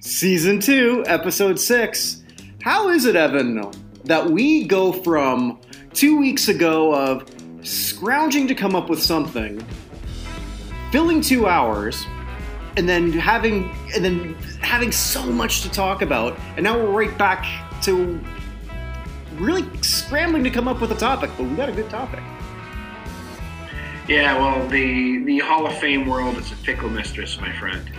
Season 2, Episode 6. How is it, Evan, that we go from two weeks ago of scrounging to come up with something, filling two hours, and then having and then having so much to talk about, and now we're right back to really scrambling to come up with a topic, but we got a good topic. Yeah, well, the the Hall of Fame world is a fickle mistress, my friend.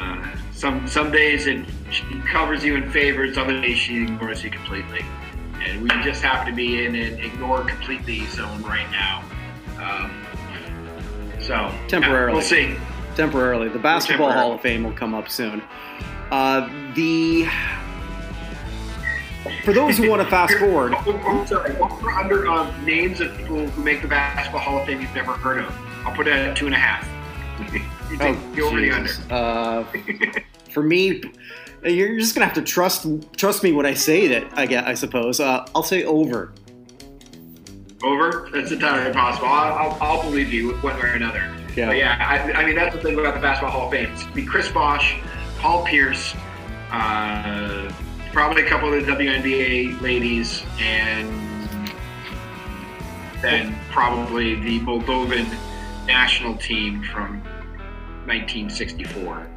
Uh, some some days it she covers you in favors, other days she ignores you completely, and we just happen to be in an ignore completely zone right now. Um, so Temporarily. yeah, we'll see. Temporarily, the Basketball. Hall of Fame will come up soon. Uh, the for those who want to fast forward, Oh, oh, sorry. Over under um, names of people who make the Basketball Hall of Fame you've never heard of. I'll put it at two and a half. You Oh, the over the under. Uh, for me, you're just gonna have to trust trust me when I say that. I get, I suppose. Uh, I'll say over. Over? That's entirely possible. I'll, I'll, I'll believe you one way or another. Yeah. But yeah, I, I mean, that's the thing about the Basketball Hall of Fame. It's be Chris Bosh, Paul Pierce, uh, probably a couple of the WNBA ladies, and then probably the Moldovan national team from 1964.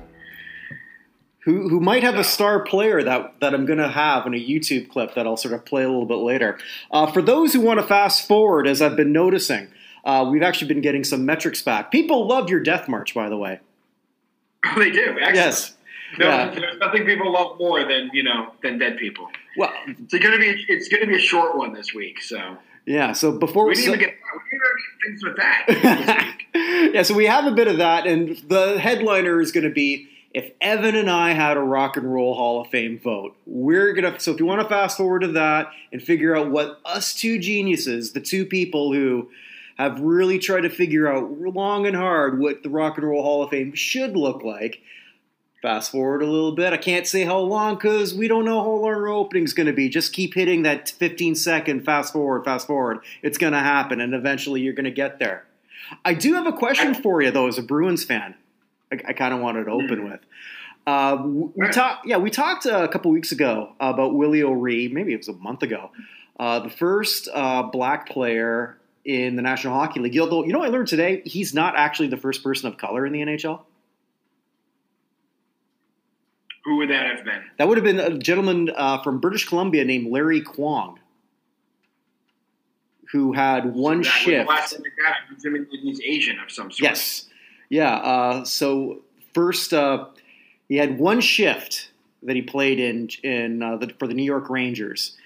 Who, who might have a star player that, that I'm going to have in a YouTube clip that I'll sort of play a little bit later. Uh, for those who want to fast forward, as I've been noticing, uh, we've actually been getting some metrics back. People love your death march, by the way. they do. Excellent. Yes. No, Yeah. there's nothing people love more than you know than dead people. Well, It's gonna be it's gonna be a short one this week, so yeah. So before we didn't so- even get we didn't even get things with that. yeah, so we have a bit of that, and the headliner is going to be if Evan and I had a Rock and Roll Hall of Fame vote. We're gonna. So if you want to fast forward to that and figure out what us two geniuses, the two people who have really tried to figure out long and hard what the Rock and Roll Hall of Fame should look like. Fast forward a little bit. I can't say how long because we don't know how long our opening's going to be. Just keep hitting that 15 second fast forward, fast forward. It's going to happen, and eventually you're going to get there. I do have a question for you, though, as a Bruins fan. I, I kind of wanted to open with. Uh, we talked, yeah, we talked a couple weeks ago about Willie O'Ree. Maybe it was a month ago. Uh, the first uh, black player in the National Hockey League. Although, you know, what I learned today he's not actually the first person of color in the NHL. Who would that have been? That would have been a gentleman uh, from British Columbia named Larry Kwong, who had one the shift. last thing I got. I'm presuming that he's Asian of some sort. Yes. Yeah. Uh, so first, uh, he had one shift that he played in in uh, the, for the New York Rangers,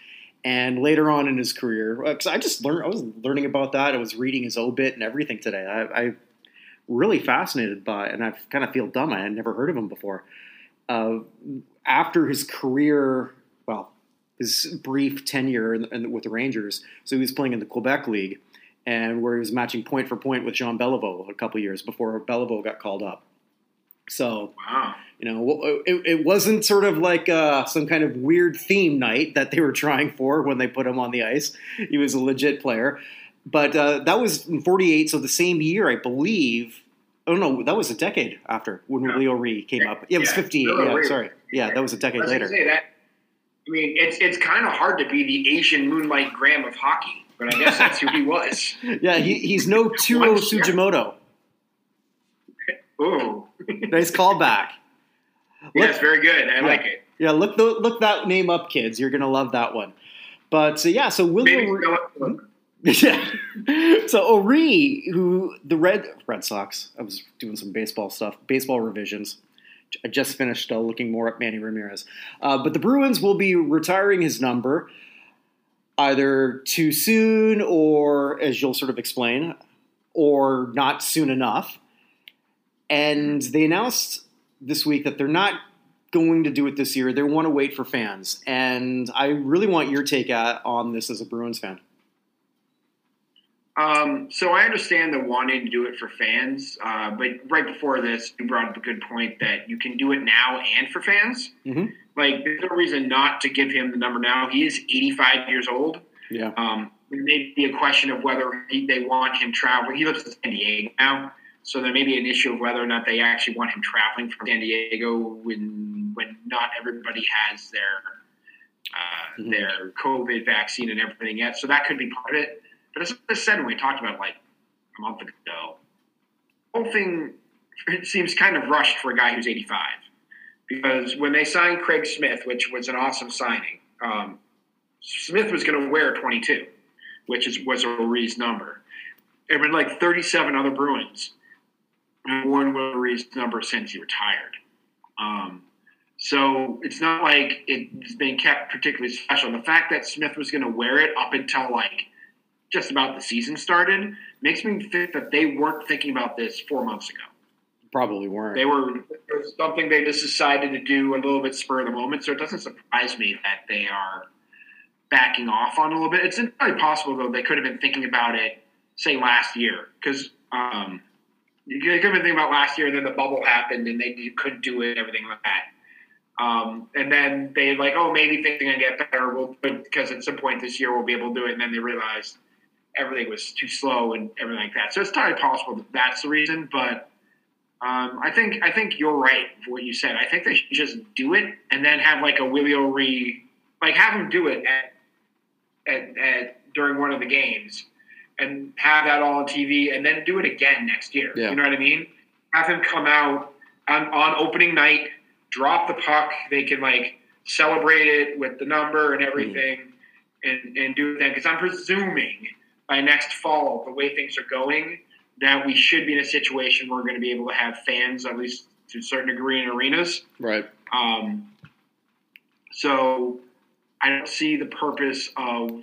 and later on in his career, because I just learned, I was learning about that. I was reading his obit and everything today. I, I really fascinated by, it, and I kind of feel dumb. I had never heard of him before. Uh, after his career, well, his brief tenure in, in, with the Rangers, so he was playing in the Quebec League and where he was matching point for point with Jean Beliveau a couple years before Beliveau got called up. So Wow. you know, it, it wasn't sort of like uh, some kind of weird theme night that they were trying for when they put him on the ice. He was a legit player, but uh, that was in '48, so the same year, I believe. Oh no, that was a decade after when Yeah. Leo Ree came up. Yeah, it was Yeah. '58. Leo Yeah, sorry. Yeah, that was a decade was later. say that. I mean, it's it's kind of hard to be the Asian Moonlight Graham of hockey, but I guess that's who he was. Yeah, he, he's no Taro. Tsujimoto. Ooh. Nice callback. yes, very good. I Yeah. like it. Yeah, look the, look that name up, kids. You're gonna love that one. But uh, yeah, so Maybe William. it- yeah. So O'Ree, who the Red Red Sox, I was doing some baseball stuff, baseball revisions. I just finished uh, looking more at Manny Ramirez, uh, but the Bruins will be retiring his number either too soon, or as you'll sort of explain, or not soon enough. And they announced this week that they're not going to do it this year. They want to wait for fans, and I really want your take at, on this as a Bruins fan. Um, so I understand the wanting to do it for fans, uh, but right before this, you brought up a good point that you can do it now and for fans. Mhm. Like, there's no reason not to give him the number now. He is 85 years old. Yeah. Um, it may be a question of whether he, they want him traveling. He lives in San Diego now, So there may be an issue of whether or not they actually want him traveling from San Diego when when not everybody has their uh, mm-hmm. their COVID vaccine and everything yet. So that could be part of it. But as I said when we talked about like a month ago, the whole thing seems kind of rushed for a guy who's 85. Because when they signed Craig Smith, which was an awesome signing, um, Smith was going to wear 22, which is was O'Ree's number. There have been like 37 other Bruins who worn O'Ree's number since he retired. Um, so it's not like it's been kept particularly special. The fact that Smith was going to wear it up until like just about the season started makes me think that they weren't thinking about this four months ago. Probably weren't. They were something they just decided to do a little bit spur of the moment. So it doesn't surprise me that they are backing off on a little bit. It's entirely possible though they could have been thinking about it, say last year, because um, you could have been thinking about last year, and then the bubble happened, and they couldn't do it, and everything like that. Um, and then they like, oh, maybe things are gonna get better. We'll because at some point this year we'll be able to do it. And then they realized everything was too slow and everything like that. So it's entirely possible that that's the reason. But um, I think I think you're right for what you said. I think they should just do it and then have like a Willie O'Ree, like have him do it at, at, at during one of the games and have that all on TV and then do it again next year. Yeah. You know what I mean? Have him come out on, on opening night drop the puck. They can like celebrate it with the number and everything, mm. and and do that. Because I'm presuming by next fall, the way things are going, that we should be in a situation where we're going to be able to have fans at least to a certain degree in arenas. Right. Um, so I don't see the purpose of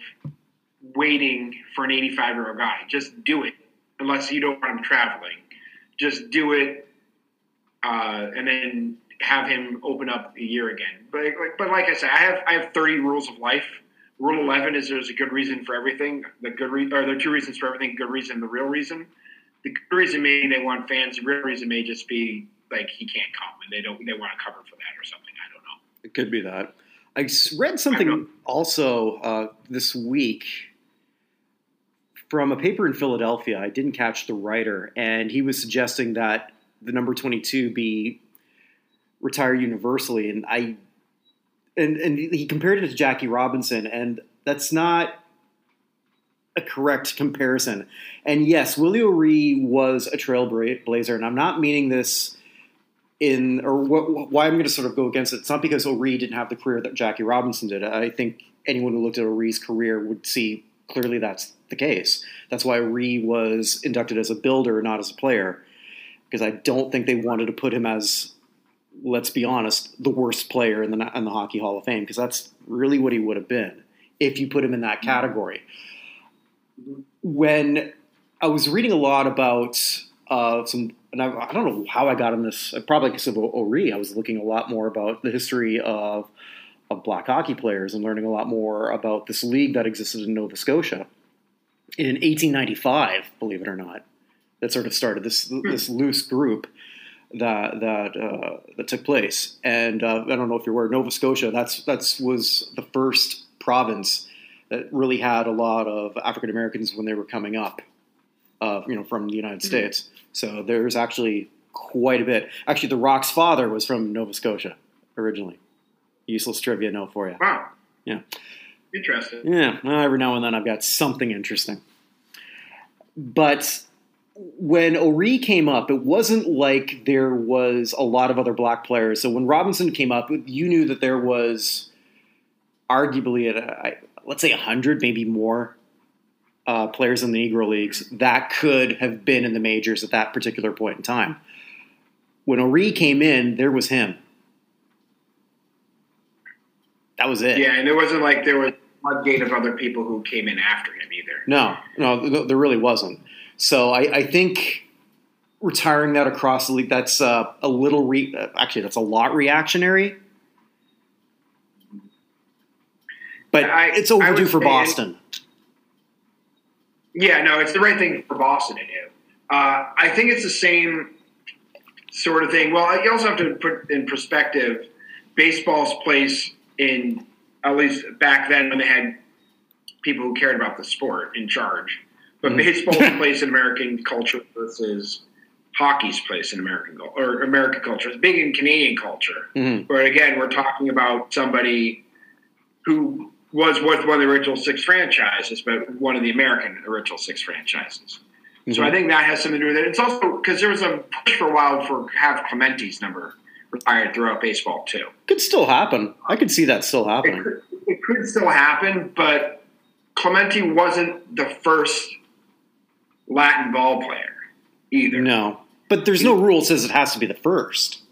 waiting for an 85 year old guy. Just do it, unless you don't want him traveling. Just do it, uh, and then have him open up a year again. But like, but like I said, I have I have 30 rules of life. Rule 11 is there's a good reason for everything. The good re- or there are two reasons for everything. Good reason, the real reason. The good reason may they want fans. The real reason may just be like he can't come and they don't they want to cover for that or something. I don't know. It could be that. I read something also uh, this week from a paper in Philadelphia. I didn't catch the writer, and he was suggesting that the number 22 be retire universally, and I and and he compared it to Jackie Robinson, and that's not a correct comparison. And yes, Willie O'Ree was a trailblazer, and I'm not meaning this in or what, why I'm going to sort of go against it. It's not because O'Ree didn't have the career that Jackie Robinson did. I think anyone who looked at O'Ree's career would see clearly that's the case. That's why O'Ree was inducted as a builder, not as a player, because I don't think they wanted to put him as let's be honest, the worst player in the in the Hockey Hall of Fame because that's really what he would have been if you put him in that mm-hmm. category. When I was reading a lot about uh, some, and I, I, don't know how I got in this, probably because of O'Ree. I was looking a lot more about the history of of black hockey players and learning a lot more about this league that existed in Nova Scotia in 1895. Believe it or not, that sort of started this this loose group that that uh, that took place. And uh, I don't know if you're aware, Nova Scotia. That's that's was the first province that really had a lot of African Americans when they were coming up, uh, you know, from the United mm-hmm. States. So there's actually quite a bit. Actually, The Rock's father was from Nova Scotia originally. Useless trivia no for you. Wow. Yeah. Interesting. Yeah. every now and then I've got something interesting. But when O'Ree came up, it wasn't like there was a lot of other black players. So when Robinson came up, you knew that there was arguably at a, let's say hundred, maybe more uh, players in the Negro leagues that could have been in the majors at that particular point in time. When O'Ree came in, there was him. That was it. Yeah, and it wasn't like there was a floodgate of other people who came in after him either. No, no, there really wasn't. So I, I think retiring that across the league, that's uh, a little re- actually that's a lot reactionary. But I, it's overdue for Boston. Yeah, no, it's the right thing for Boston to do. Uh, I think it's the same sort of thing. Well, you also have to put in perspective baseball's place in at least back then when they had people who cared about the sport in charge. But mm-hmm. baseball place in American culture versus hockey's place in American or American culture. It's big in Canadian culture. Mhm. But again, we're talking about somebody who was with one of the original six franchises, but one of the American original six franchises. So Mhm. I think that has something to do with it. It's also because there was a push for a while for have Clemente's number retired throughout baseball too. Could still happen. I could see that still It happening. could, it could still happen, but Clemente wasn't the first Latin ball player either. No, but there's no rule that says it has to be the first.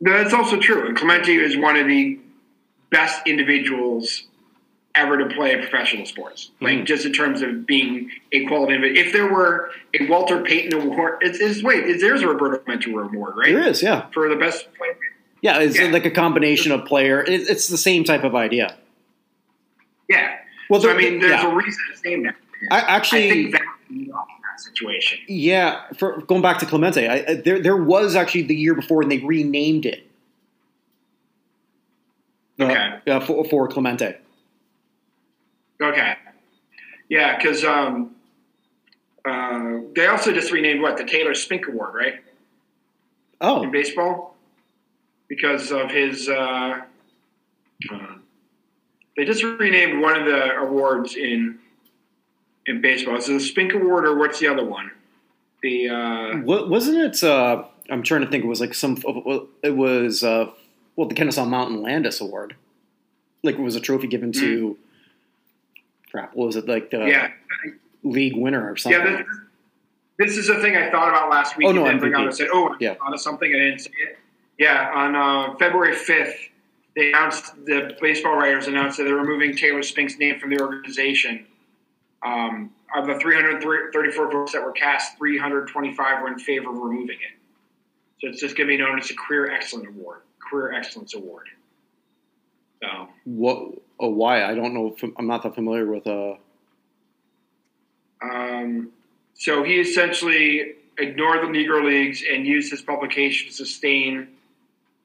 No, That's also true. And Clemente is one of the best individuals ever to play in professional sports. Like Mhm. just in terms of being a quality. individ- If there were a Walter Payton Award, it's, it's wait, is there's a Roberto Clemente Award, right? There is, yeah, For the best player. yeah. It's Yeah. like a combination of player. It, it's the same type of idea. Yeah. Well, So I mean, there's yeah. a reason it's named that. I, actually I actually, think that's in that situation. Yeah, for going back to Clemente, I, I- there there was actually the year before, and they renamed it. Uh, Okay. uh, for, for Clemente. Okay. Yeah, because um, uh, they also just renamed what the Taylor Spink Award, right? Oh, in baseball because of his. Uh, uh, they just renamed one of the awards in in baseball. Is it the Spink Award or what's the other one? The uh, what, wasn't it? Uh, I'm trying to think. It was like some. It was uh, well, the Kennesaw Mountain Landis Award. Like it was a trophy given to. Crap. What was it like the yeah, league winner or something? yeah. This, this is the thing I thought about last week. Oh, no, and then on and said, "Oh, Yeah. I thought of something I didn't say it." Yeah, on uh, February fifth, they announced the baseball writers announced that they're removing Taylor Spink's name from the organization. Um, of the 334 votes that were cast, 325 were in favor of removing it. So it's just going to be known as a Career Excellence Award. Career Excellence Award. So What? Oh, why? I don't know. If, I'm not that familiar with. Uh, Um, so he essentially ignored the Negro Leagues and used his publication to sustain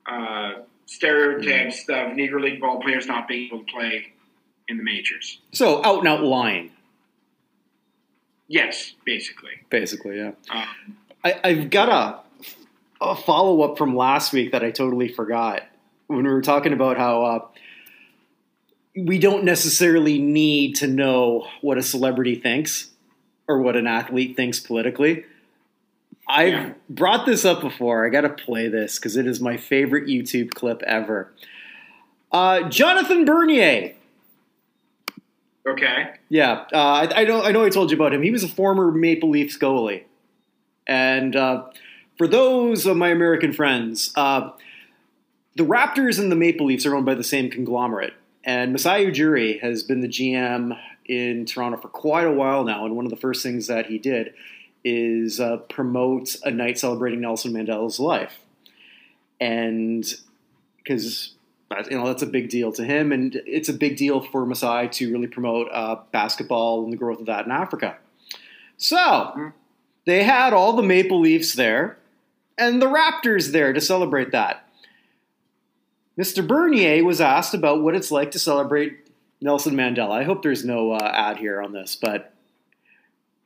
uh, stereotypes of Negro League ball players not being able to play in the majors. so out and out lying, Yes, basically. basically. Yeah. Um, I, I've got a, a follow up from last week that I totally forgot when we were talking about how uh, we don't necessarily need to know what a celebrity thinks or what an athlete thinks politically. I've Yeah. brought this up before. I got to play this because it is my favorite YouTube clip ever. Uh, Jonathan Bernier. Okay. Yeah, uh, I, I know. I know. I told you about him. He was a former Maple Leafs goalie, and uh, for those of my American friends, uh, the Raptors and the Maple Leafs are owned by the same conglomerate. And Masai Ujiri has been the GM in Toronto for quite a while now. And one of the first things that he did is uh, promote a night celebrating Nelson Mandela's life, and because you know that's a big deal to him, and it's a big deal for Masai to really promote uh, basketball and the growth of that in Africa. So they had all the Maple Leafs there, and the Raptors there to celebrate that. Mr. Bernier was asked about what it's like to celebrate Nelson Mandela. I hope there's no uh, ad here on this, but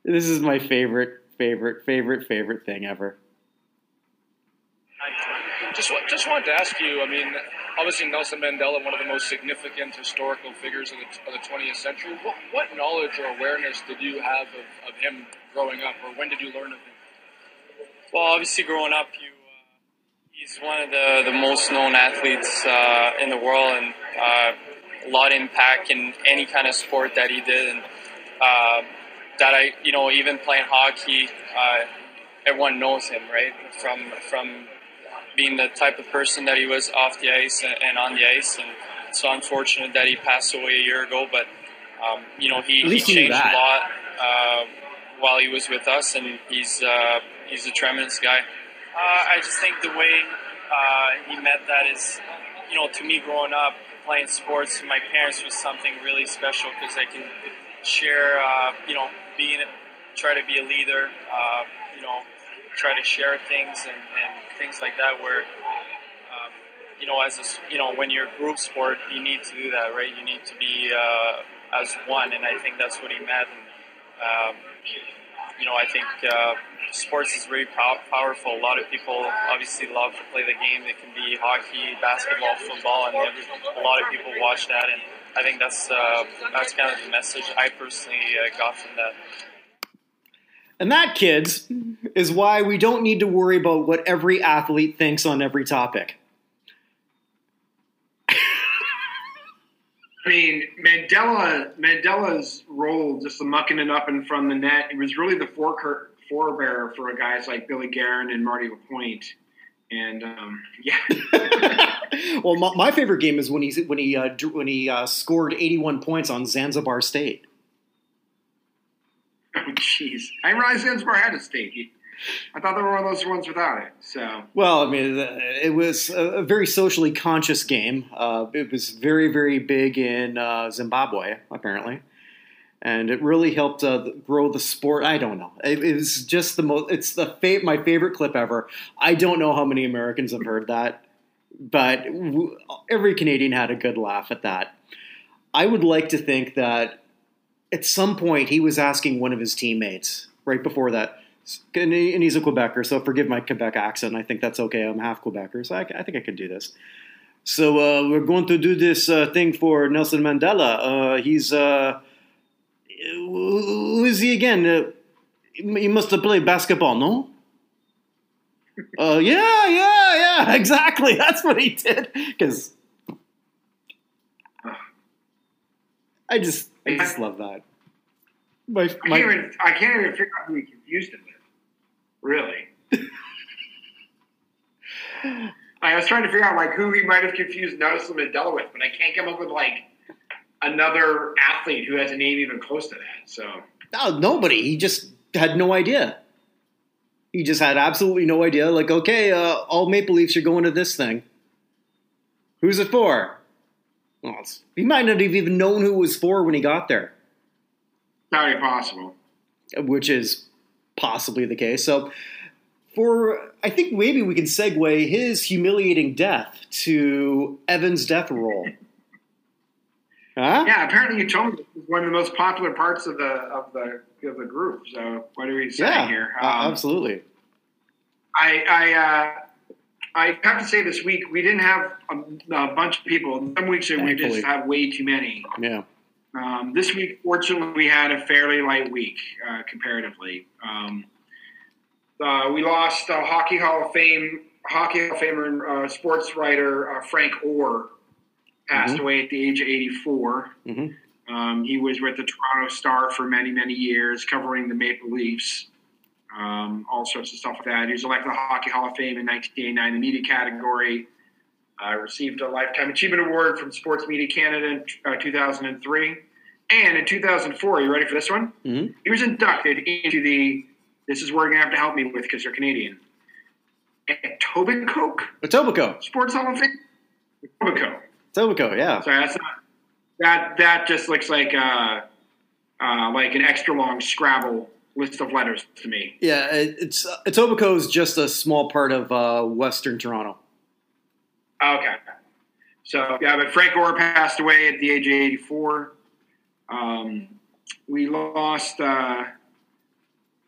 this is my favorite, favorite, favorite, favorite thing ever. Just, just wanted to ask you. I mean, obviously Nelson Mandela, one of the most significant historical figures of the, of the 20th century. What, what knowledge or awareness did you have of, of him growing up, or when did you learn of him? Well, obviously, growing up, you uh, he's one of the, the most known athletes uh, in the world, and uh, a lot of impact in any kind of sport that he did, and uh, that I, you know, even playing hockey, uh, everyone knows him, right? From from being the type of person that he was off the ice and, and on the ice, and so unfortunate that he passed away a year ago, but. Um, you know, he, he least he knew changed a lot uh, while he was with us, and he's uh, he's a tremendous guy. Uh, I just think the way uh, he met that is, you know, to me growing up playing sports, to my parents was something really special because I can share, uh, you know, being try to be a leader, uh, you know, try to share things and, and things like that where. Um, you know, as a, you know, when you're group sport, you need to do that, right? You need to be uh, as one, and I think that's what he meant. And, um, you know, I think uh, sports is very pow- powerful. A lot of people obviously love to play the game. It can be hockey, basketball, football, and every, a lot of people watch that. And I think that's uh, that's kind of the message I personally uh, got from that. And that, kids, is why we don't need to worry about what every athlete thinks on every topic. I mean, Mandela Mandela's role, just the mucking it up in front of the net, it was really the fore- forebearer for guys like Billy Guerin and Marty Lapointe. And um, yeah. well, my, my, favorite game is when he when he uh, when he uh, scored 81 points on Zanzibar State. Oh, jeez. I didn't realize Zanzibar had a state. I thought they were one of those ones without it. So well, I mean, it was a very socially conscious game. Uh, it was very, very big in uh, Zimbabwe, apparently, and it really helped uh, grow the sport. I don't know. It, it was just the most. It's the fa- my favorite clip ever. I don't know how many Americans have heard that, but w- every Canadian had a good laugh at that. I would like to think that at some point he was asking one of his teammates right before that and he's a Quebecer, so forgive my Quebec accent. I think that's okay. I'm half Quebecer, so I, I think I can do this. So uh, we're going to do this uh, thing for Nelson Mandela. Uh, he's uh, who is he again? Uh, he must have played basketball, no? Uh, yeah, yeah, yeah, exactly. That's what he did. Because I just, I just love that. My, my, I, can't even, I can't even figure out who he confused him with. Really? I was trying to figure out like who he might have confused Nelson Mandela with, but I can't come up with like another athlete who has a name even close to that. So no, nobody. He just had no idea. He just had absolutely no idea. Like, okay, uh, all Maple Leafs are going to this thing. Who's it for? Well, he might not have even known who it was for when he got there. Very possible. Which is possibly the case. So, for I think maybe we can segue his humiliating death to Evan's death roll. Huh? Yeah, apparently you told me this is one of the most popular parts of the of the of the group. So what are we saying yeah, here? Um, uh, absolutely. I I uh, I have to say this week we didn't have a, a bunch of people. Some weeks we just have way too many. Yeah. Um, this week, fortunately, we had a fairly light week uh, comparatively. Um, uh, we lost uh, Hockey Hall of Fame, Hockey Hall of Famer and uh, sports writer uh, Frank Orr passed mm-hmm. away at the age of 84. Mm-hmm. Um, he was with the Toronto Star for many, many years, covering the Maple Leafs, um, all sorts of stuff like that. He was elected to the Hockey Hall of Fame in 1989 in the media category. Uh, received a Lifetime Achievement Award from Sports Media Canada in uh, 2003. And in 2004, you ready for this one? Mm-hmm. He was inducted into the, this is where you're going to have to help me with because you're Canadian, Etobicoke? Etobicoke. Sports Hall of Fame? Etobicoke. Etobicoke, yeah. Sorry, that's not, that, that just looks like, uh, uh, like an extra long Scrabble list of letters to me. Yeah, it's Etobicoke is just a small part of uh, Western Toronto. Okay. So, yeah, but Frank Orr passed away at the age of 84. Um, we lost uh,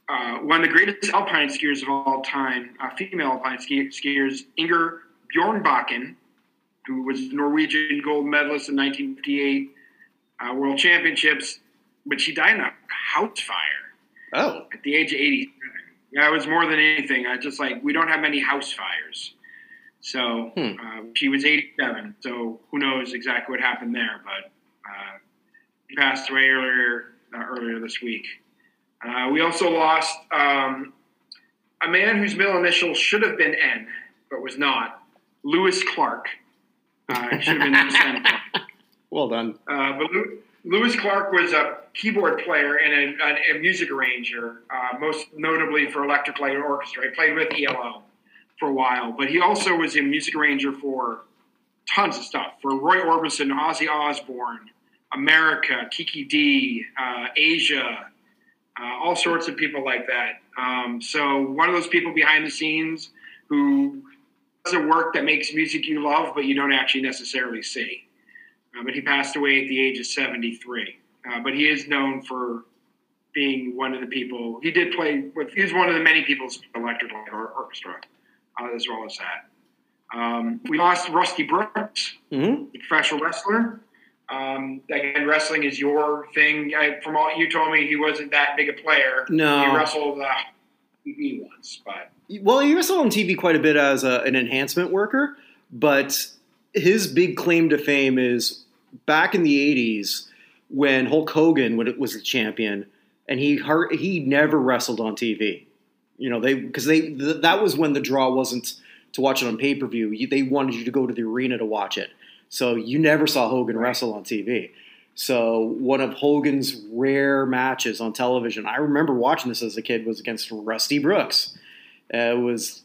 uh, one of the greatest alpine skiers of all time, uh, female alpine ski- skiers, Inger Bjornbakken, who was Norwegian gold medalist in 1958 uh, World Championships, but she died in a house fire. Oh. At the age of 87. Yeah, it was more than anything. I just like, we don't have many house fires. So hmm. uh, she was 87. So who knows exactly what happened there, but uh, he passed away earlier uh, earlier this week. Uh, we also lost um, a man whose middle initial should have been N, but was not. Louis Clark. Uh, should have been Well done. Uh, but Louis Clark was a keyboard player and a, a music arranger, most notably for Electric Light Orchestra. He played with ELO for a while, but he also was a music arranger for tons of stuff for Roy Orbison, Ozzy Osbourne, America, Kiki Dee, uh, Asia, uh, all sorts of people like that. Um, so one of those people behind the scenes who does a work that makes music you love, but you don't actually necessarily see. Uh, but he passed away at the age of 73. Uh, but he is known for being one of the people. He did play with. He was one of the many people's electric light or- orchestra, uh, as well as that. Um, we lost Rusty Brooks, Mhm. the professional wrestler. Um, again, wrestling is your thing. I, from all you told me, he wasn't that big a player. No. he wrestled uh, TV once, but Well, he wrestled on TV quite a bit as a, an enhancement worker, but his big claim to fame is back in the '80s when Hulk Hogan when it was the champion, and he har- he never wrestled on TV. You know, they because they th- that was when the draw wasn't to watch it on pay per view. They wanted you to go to the arena to watch it, so you never saw Hogan wrestle on TV. So one of Hogan's rare matches on television, I remember watching this as a kid, was against Rusty Brooks. Uh, it was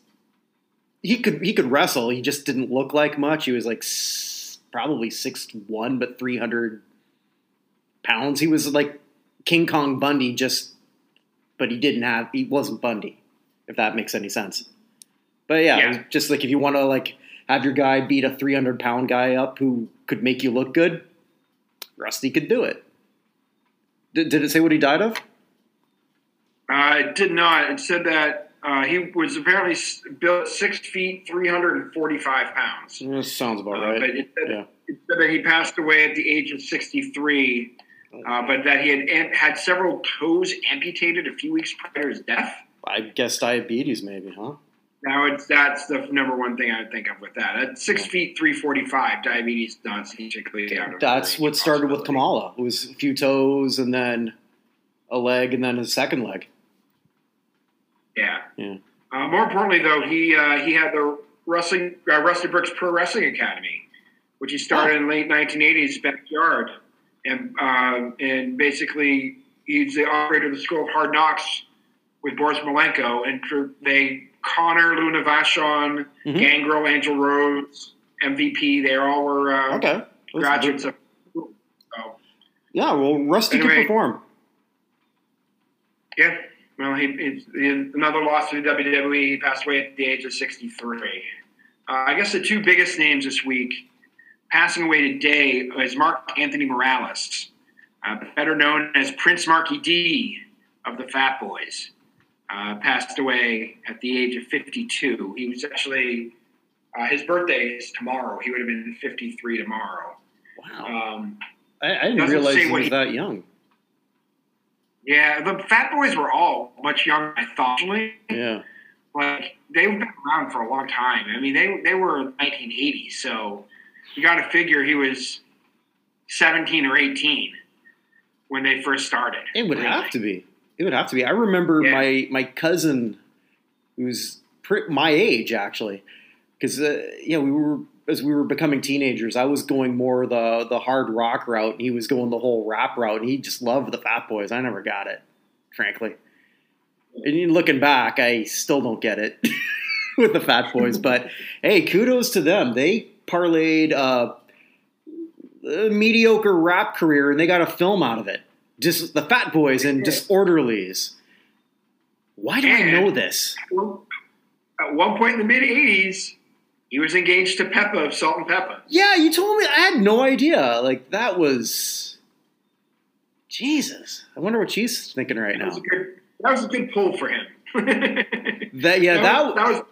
he could he could wrestle. He just didn't look like much. He was like probably six one, but three hundred pounds. He was like King Kong Bundy, just but he didn't have he wasn't Bundy. If that makes any sense. But yeah, Yeah. just like if you want to like have your guy beat a three hundred pound guy up who could make you look good, Rusty could do it. Did, did it say what he died of? it did not. It said that uh, he was apparently built six feet, three hundred and forty-five pounds. That sounds about Uh, right. but it said, Yeah. it said that he passed away at the age of 63, uh, but that he had am- had several toes amputated a few weeks prior to his death. I guess diabetes, maybe, huh? Now, it's that's the number one thing I would think of with that. At six feet, 345, diabetes not statistically out of That's what started with. Kamala. It was a few toes and then a leg and then a second leg. Yeah. Yeah. Uh, more importantly, though, he uh, he had the wrestling uh, Rusty Brooks Pro Wrestling Academy, which he started in the late 1980s backyard, and uh, and basically he's the operator of the School of Hard Knocks with Boris Malenko, and they Connor, Luna Vachon, Mhm. Gangrel, Angel Rose, MVP. They all were uh, Okay. Graduates of. So, Yeah, well, Rusty Anyway. can perform. Yeah. Well, he, he's, he another loss to the WWE. He passed away at the age of 63. Uh, I guess the two biggest names this week passing away today is Mark Anthony Morales, uh, better known as Prince Markie Dee of the Fat Boys. Uh, passed away at the age of 52. He was actually, uh, his birthday is tomorrow. He would have been 53 tomorrow. Wow. Um, I, I didn't realize he was he- that young. Yeah, the Fat Boys were all much younger, I thought. Yeah. like they've been around for a long time. I mean, they they were 1980, so you got to figure he was 17 or 18 when they first started. It would Really. have to be. It would have to be. I remember Yeah. my my cousin, who's my age actually, because uh, yeah, we were as we were becoming teenagers. I was going more the the hard rock route, and he was going the whole rap route, and he just loved the Fat Boys. I never got it, frankly. And looking back, I still don't get it with the Fat Boys. But hey, kudos to them. They parlayed uh, a mediocre rap career, and they got a film out of it. Just the Fat Boys and. Disorderlies. Why do I know this? At one point in the mid 80s, he was engaged to Pepa of Salt and Pepa. Yeah, you told me. I had no idea. Like that was Jesus. I wonder what she's thinking right That now. was a good. That was a good pull for him. That yeah, that, was, that that was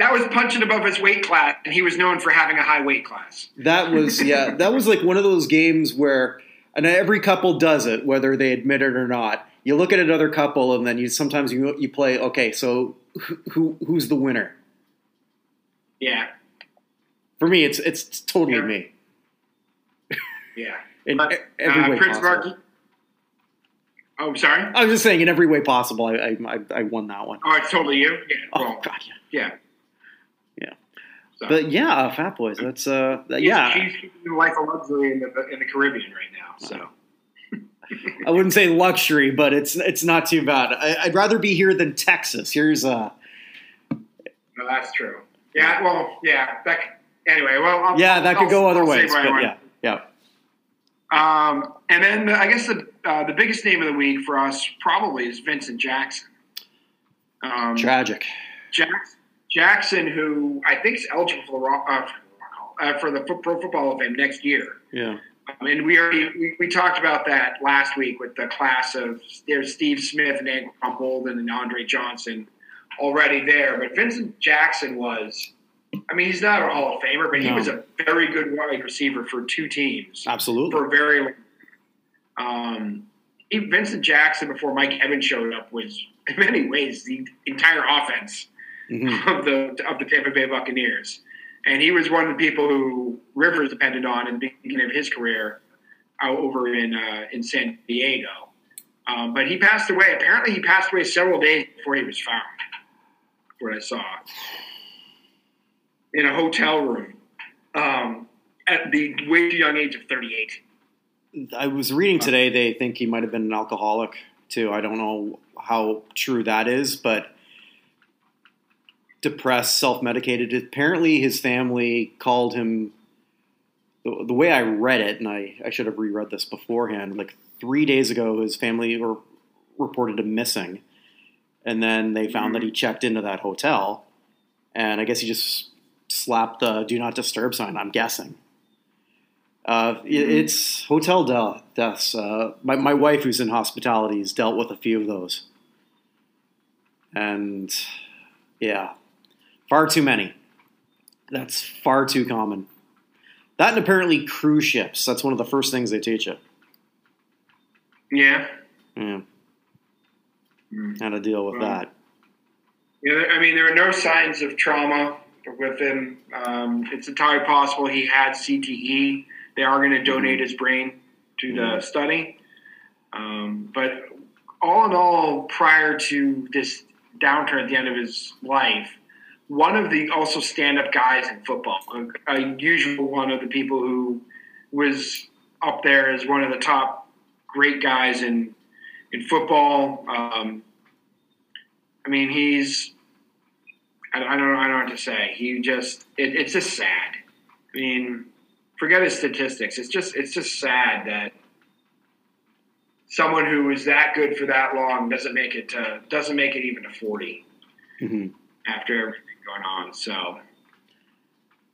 that was punching above his weight class, and he was known for having a high weight class. that was yeah, that was like one of those games where and every couple does it, whether they admit it or not. You look at another couple, and then you sometimes you you play. Okay, so who, who who's the winner? Yeah, For me, it's it's totally Yeah. me. yeah. In e- every uh, way Prince possible. Oh, sorry. I was just saying, in every way possible, I I, I, won that one. Oh, it's totally you. Yeah. Oh well, God, yeah. yeah. Yeah. So, But yeah, uh, Fat Boys. That's uh, that- yeah. She's keeping life a luxury in the in the Caribbean right now. So. I wouldn't say luxury, but it's it's not too bad. I, I'd rather be here than Texas. Here's uh, No, that's true. Yeah, well, yeah. That, anyway, well, I'll, yeah, that could I'll- go other I'll ways, say what I but yeah, yeah. Um, and then I guess the uh, the biggest name of the week for us probably is Vincent Jackson. Um, Tragic. Jackson, Jackson, who I think is eligible for the uh, for, the uh, for the Pro Football of Fame next year. Yeah. I mean, we already we, we talked about that last week with the class of there's Steve Smith and Anquan Boldin and Andre Johnson already there. But Vincent Jackson was, I mean, he's not a Hall of Famer, but he No. was a very good wide receiver for two teams Absolutely. for a very long. Um, he- Vincent Jackson before Mike Evans showed up was in many ways the entire offense Mhm. of the of the Tampa Bay Buccaneers, and he was one of the people who Rivers depended on in the beginning of his career uh, over in uh, in San Diego. Um, but he passed away. Apparently, he passed away several days before he was found. What I saw in a hotel room um, at the way too young age of 38. I was reading today they think he might have been an alcoholic too. I don't know how true that is, but depressed, self-medicated. Apparently, his family called him. The, the way I read it, and I, I should have reread this beforehand. Like three days ago, his family were, reported him missing, and then they found that he checked into that hotel, and I guess he just slapped the "Do Not Disturb" sign. I'm guessing. Uh, it- it's hotel de- deaths. Uh, my, my wife, who's in hospitality, has dealt with a few of those. And yeah, far too many. That's far too common. That and apparently cruise ships. That's one of the first things they teach you. Yeah. Yeah, Mm. how to deal with Wow. that. Yeah, I mean, there are no signs of trauma with him. Um, it's entirely possible he had CTE. They are going to donate his brain to the Mhm. study. Um, but all in all, prior to this downturn at the end of his life, one of the also stand-up guys in football, a, a usual one of the people who was up there as one of the top great guys in in football. Um, I mean, he's I, I don't know. I don't know what to say. He just it, it's just sad. I mean, forget his statistics. It's just it's just sad that someone who is that good for that long doesn't make it to doesn't make it even to forty hmm after everything going on. So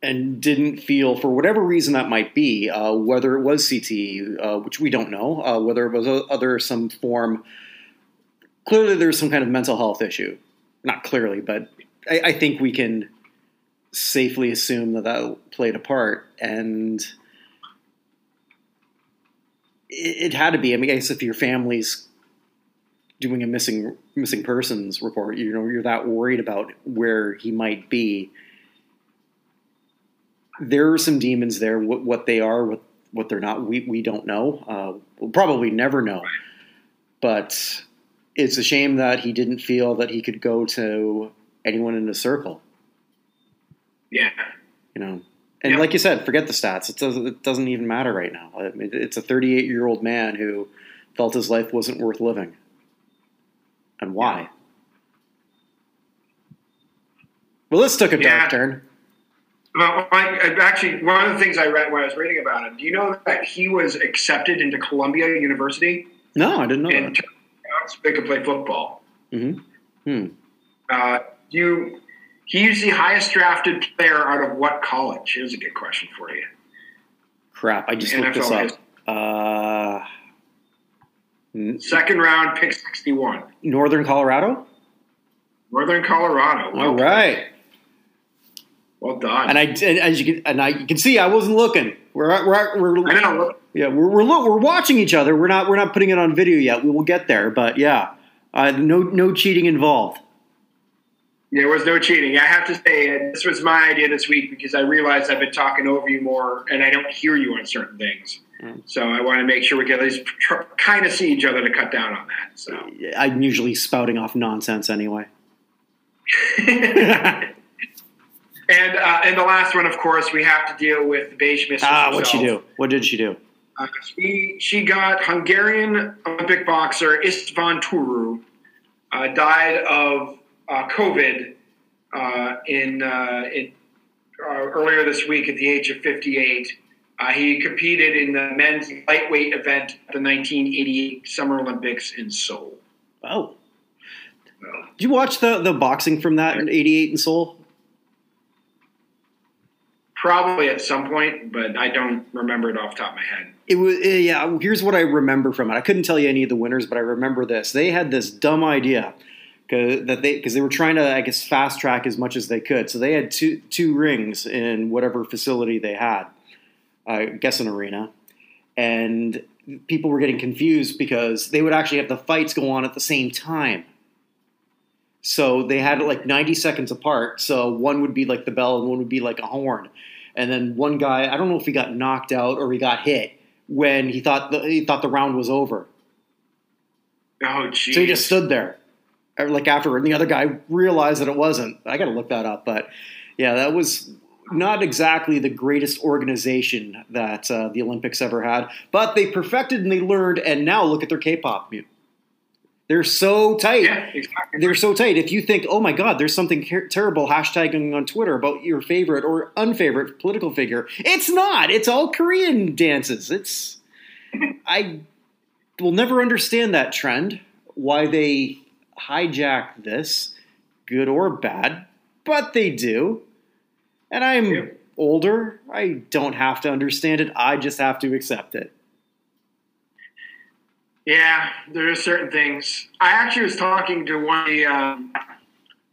and didn't feel, for whatever reason that might be, uh, whether it was CTE, uh, which we don't know, uh, whether it was other some form. Clearly, there's some kind of mental health issue. Not clearly, but I, I think we can safely assume that that played a part. And it, it had to be. I mean, I guess if your family's doing a missing missing persons report, you know, you're that worried about where he might be there are some demons there. What, what they are, what what they're not, we we don't know. Uh, we'll probably never know. But it's a shame that he didn't feel that he could go to anyone in his circle. yeah, You know, and Yeah. like you said, forget the stats. It doesn't it doesn't even matter right now. I mean, it's a 38 year old man who felt his life wasn't worth living, and why? Well, this took a Yeah. dark turn. Well, I, actually, one of the things I read when I was reading about him. Do you know that he was accepted into Columbia University No, I didn't know that. they could play football? hmm Hmm. Uh, you, he's the highest drafted player out of what college? Here's a good question for you. Crap! I just NFL looked this up. history. Uh, Second round, pick 61. Northern Colorado. Northern Colorado. All right, Well done. and I and as you can and I you can see I wasn't looking. We're we're, we're I know. yeah we're we're, lo- we're watching each other. We're not we're not putting it on video yet. We will get there, but yeah, uh, no no cheating involved. There was no cheating. I have to say, uh, this was my idea this week because I realized I've been talking over you more and I don't hear you on certain things. Mm. So I want to make sure we can at least tr- kind of see each other to cut down on that. So. I'm usually spouting off nonsense anyway. And uh, and the last one, of course, we have to deal with the beige mistress. ah, what'd she do? What did she do? Uh, she she got Hungarian Olympic boxer Istvan Turu uh, died of uh, COVID uh, in, uh, in uh, earlier this week at the age of 58. Uh, he competed in the men's lightweight event at the 1988 Summer Olympics in Seoul. Oh, did you watch the the boxing from that in '88 in Seoul? Probably at some point, but I don't remember it off the top of my head. It was eh, yeah. Here's what I remember from it. I couldn't tell you any of the winners, but I remember this. They had this dumb idea that they because they were trying to I guess fast track as much as they could. So they had two two rings in whatever facility they had. I guess an arena, and people were getting confused because they would actually have the fights go on at the same time. So they had it like 90 seconds apart. So one would be like the bell and one would be like a horn. And then one guy, I don't know if he got knocked out or he got hit when he thought the, he thought the round was over. Oh, geez. So he just stood there, uh, like after, and the other guy realized that it wasn't. I got to look that up, but yeah, that was not exactly the greatest organization that uh, the Olympics ever had. But they perfected and they learned, and now look at their K-pop music. They're so tight. Yeah, exactly. They're so tight. If you think, oh my God, there's something ter- terrible hashtagging on Twitter about your favorite or unfavorite political figure, it's not. It's all Korean dances. It's. I will never understand that trend, why they hijack this, good or bad, but they do. And I'm Yeah. older. I don't have to understand it. I just have to accept it. Yeah, there are certain things. I actually was talking to one of the. Um,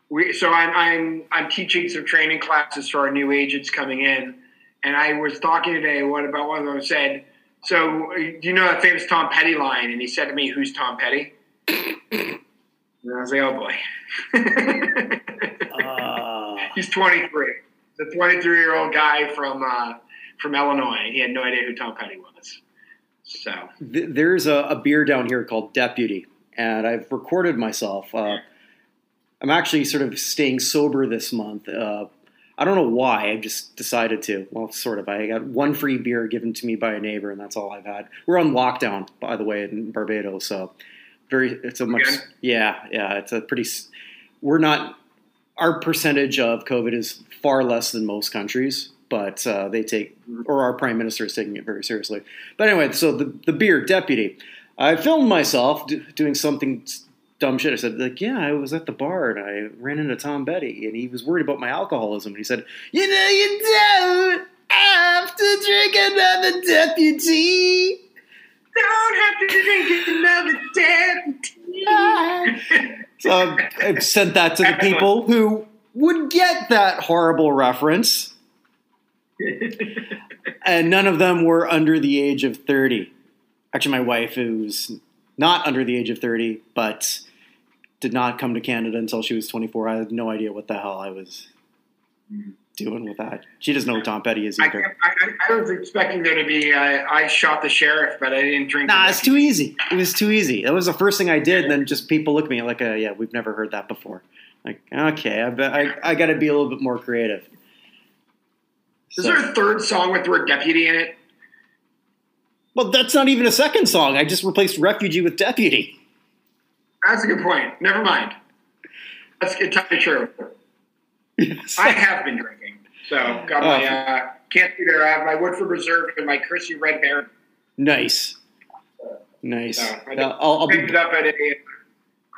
we, so I'm, I'm I'm teaching some training classes for our new agents coming in, and I was talking today. What about one of them said? So you know that famous Tom Petty line? And he said to me, "Who's Tom Petty?" And I was like, "Oh boy." Uh, He's 23. He's a 23 year old guy from uh, from Illinois. He had no idea who Tom Petty was. So th- there's a, a beer down here called Deputy, and I've recorded myself. Uh, I'm actually sort of staying sober this month. Uh, I don't know why. I just decided to. Well, sort of. I got one free beer given to me by a neighbor, and that's all I've had. We're on lockdown, by the way, in Barbados. So very. It's a much. Again? Yeah, yeah. It's a pretty. We're not. Our percentage of COVID is far less than most countries, but uh, they take, or our prime minister is taking it very seriously. But anyway, so the, the beer deputy. I filmed myself do, doing something dumb shit. I said, like, yeah, I was at the bar and I ran into Tom Petty and he was worried about my alcoholism. And he said, you know, you don't have to drink another deputy. don't have to drink another deputy. So I sent that to the people who would get that horrible reference. and none of them were under the age of 30. Actually, my wife, who's not under the age of 30, but did not come to Canada until she was 24. I had no idea what the hell I was doing with that. She doesn't know who Tom Petty is either. I, I was expecting there to be. Uh, I shot the sheriff, but I didn't drink. Nah, it's too easy. It was too easy. That was the first thing I did, and then just people look at me like, uh, "Yeah, we've never heard that before." Like, okay, I I, I got to be a little bit more creative. Is So- there a third song with the word deputy in it? well, that's not even a second song. I just replaced refugee with deputy. That's a good point. Never mind. That's entirely true. Yes. I have been drinking, so got my uh, can't be there. I have my Woodford Reserve and my Chrissy Red Baron. nice, nice. So I Uh, I'll, I'll be picked it up at a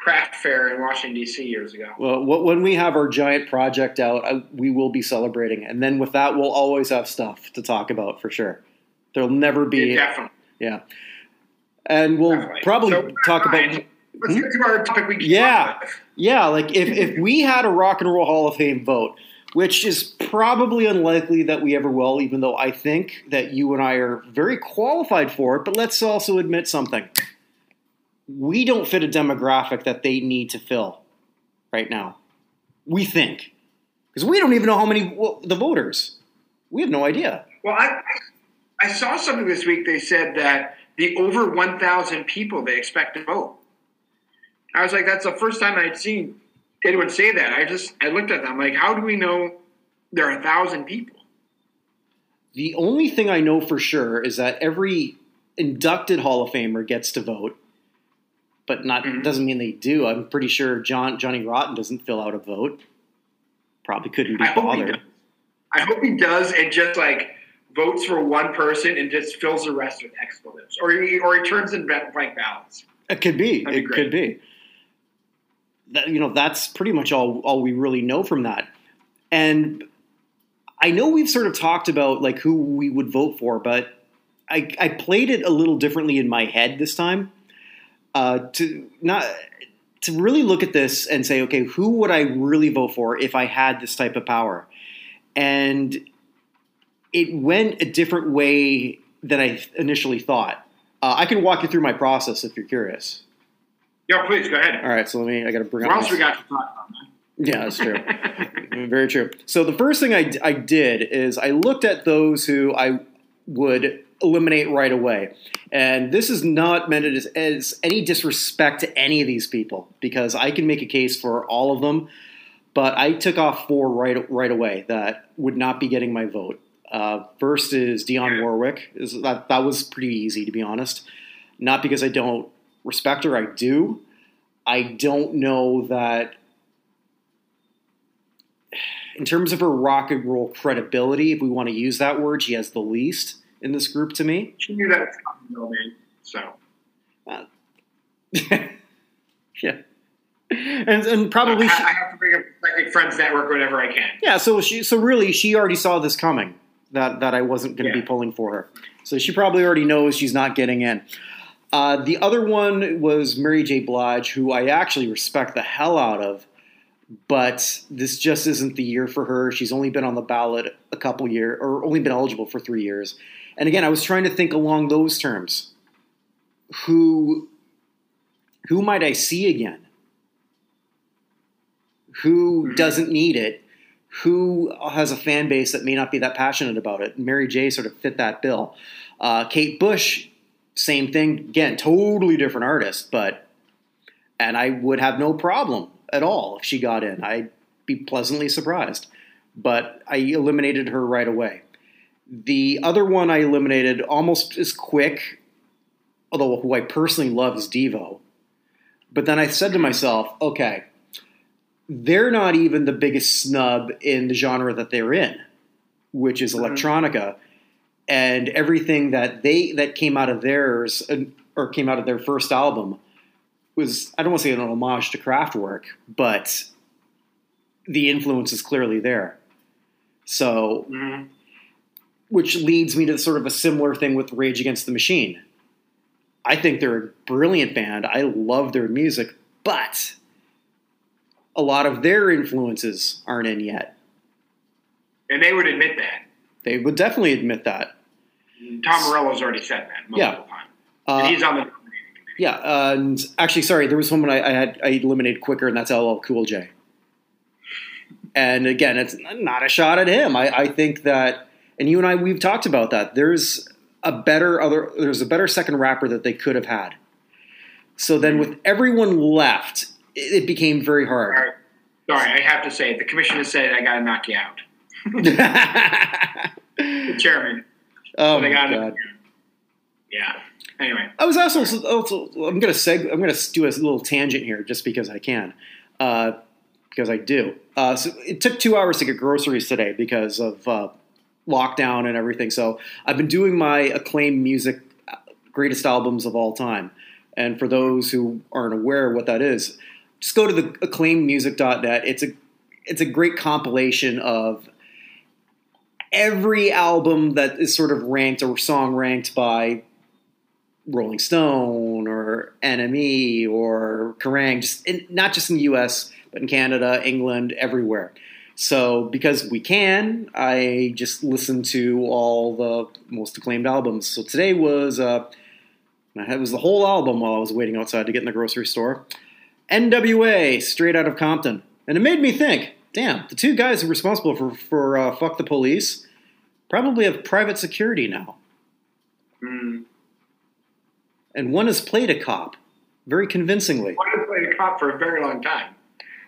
craft fair in Washington D.C. years ago. Well, when we have our giant project out, I, we will be celebrating, and then with that, we'll always have stuff to talk about for sure. There'll never be, Yeah, definitely. yeah, and we'll definitely. probably So, talk about. Let's get to our topic. We Yeah. yeah, like if if we had a Rock and Roll Hall of Fame vote, which is probably unlikely that we ever will, even though I think that you and I are very qualified for it. But let's also admit something: we don't fit a demographic that they need to fill right now. We think because we don't even know how many well, the voters. We have no idea. Well, I I saw something this week. They said that the over 1,000 people they expect to vote. I was like, that's the first time I'd seen anyone say that. I just I looked at them like, how do we know there are a thousand people? The only thing I know for sure is that every inducted Hall of Famer gets to vote, but not Mhm. doesn't mean they do. I'm pretty sure John Johnny Rotten doesn't fill out a vote. Probably couldn't be I bothered. I hope he does and just like votes for one person and just fills the rest with expletives, or he, or he turns in blank ballots. It could be. That'd It be could be. That, you know, that's pretty much all all we really know from that. And I know we've sort of talked about like who we would vote for, but I, I played it a little differently in my head this time. Uh, to not to really look at this and say, okay, who would I really vote for if I had this type of power? And it went a different way than I initially thought. Uh, I can walk you through my process if you're curious. Yeah, please go ahead. All right, so let me. I got to bring What else we got to talk about, man? yeah, that's true. Very true. So the first thing I, I did is I looked at those who I would eliminate right away. And this is not meant as, as any disrespect to any of these people because I can make a case for all of them. But I took off four right right away that would not be getting my vote. Uh, first is Dionne Warwick. Is that that was pretty easy to be honest. Not because I don't respect her, I do. I don't know that in terms of her rock and roll credibility, if we want to use that word, she has the least in this group to me. She knew that was coming, though, man. So yeah, and and probably I, she, I have to bring up Psychic Friends Network whenever I can. yeah. So she so really she already saw this coming that that I wasn't going to Yeah. be pulling for her. So she probably already knows she's not getting in. Uh, the other one was Mary J. Blige, who I actually respect the hell out of, but this just isn't the year for her. She's only been on the ballot a couple years, or only been eligible for three years. And again, I was trying to think along those terms. Who, who might I see again? Who Mhm. doesn't need it? Who has a fan base that may not be that passionate about it? Mary J. sort of fit that bill. Uh, Kate Bush, same thing. Again, totally different artist, but and I would have no problem at all if she got in. I'd be pleasantly surprised. But I eliminated her right away. The other one I eliminated almost as quick, although who I personally love is Devo. But then I said to myself, okay, they're not even the biggest snub in the genre that they're in, which is Mhm. electronica, and everything that they that came out of theirs uh, or came out of their first album was I don't want to say an homage to Kraftwerk, but the influence is clearly there. So, Mm-hmm. Which leads me to sort of a similar thing with Rage Against the Machine. I think they're a brilliant band. I love their music, but a lot of their influences aren't in yet. And they would admit that. They would definitely admit that. Tom Morello's already said that multiple times. Uh, and he's on the yeah, and actually, sorry, there was someone I, I had I eliminated quicker, and that's LL Cool J. And again, it's not a shot at him. I, I think that, and you and I, we've talked about that. There's a better other, there's a better second rapper that they could have had. So then, with everyone left, it, became very hard. Sorry, I have to say. The commissioner said I got to knock you out. The chairman. oh my god! Yeah. Anyway. I was also, also I'm gonna seg, I'm gonna do a little tangent here just because I can, uh, because I do. Uh, so it took two hours to get groceries today because of uh, lockdown and everything. So I've been doing my acclaimed music uh, greatest albums of all time. And for those who aren't aware what that is, just go to the acclaimedmusic.net. It's a it's a great compilation of every album that is sort of ranked or song ranked by Rolling Stone or NME or Kerrang, just in, not just in the U.S. but in Canada, England, everywhere. So because we can, I just listened to all the most acclaimed albums. So today was uh, it was the whole album while I was waiting outside to get in the grocery store. N.W.A. Straight Outta Compton, and it made me think. Damn, the two guys who were responsible for for uh, fuck the police probably have private security now Mm. and one has played a cop very convincingly. Wanted to play the cop for a very long time.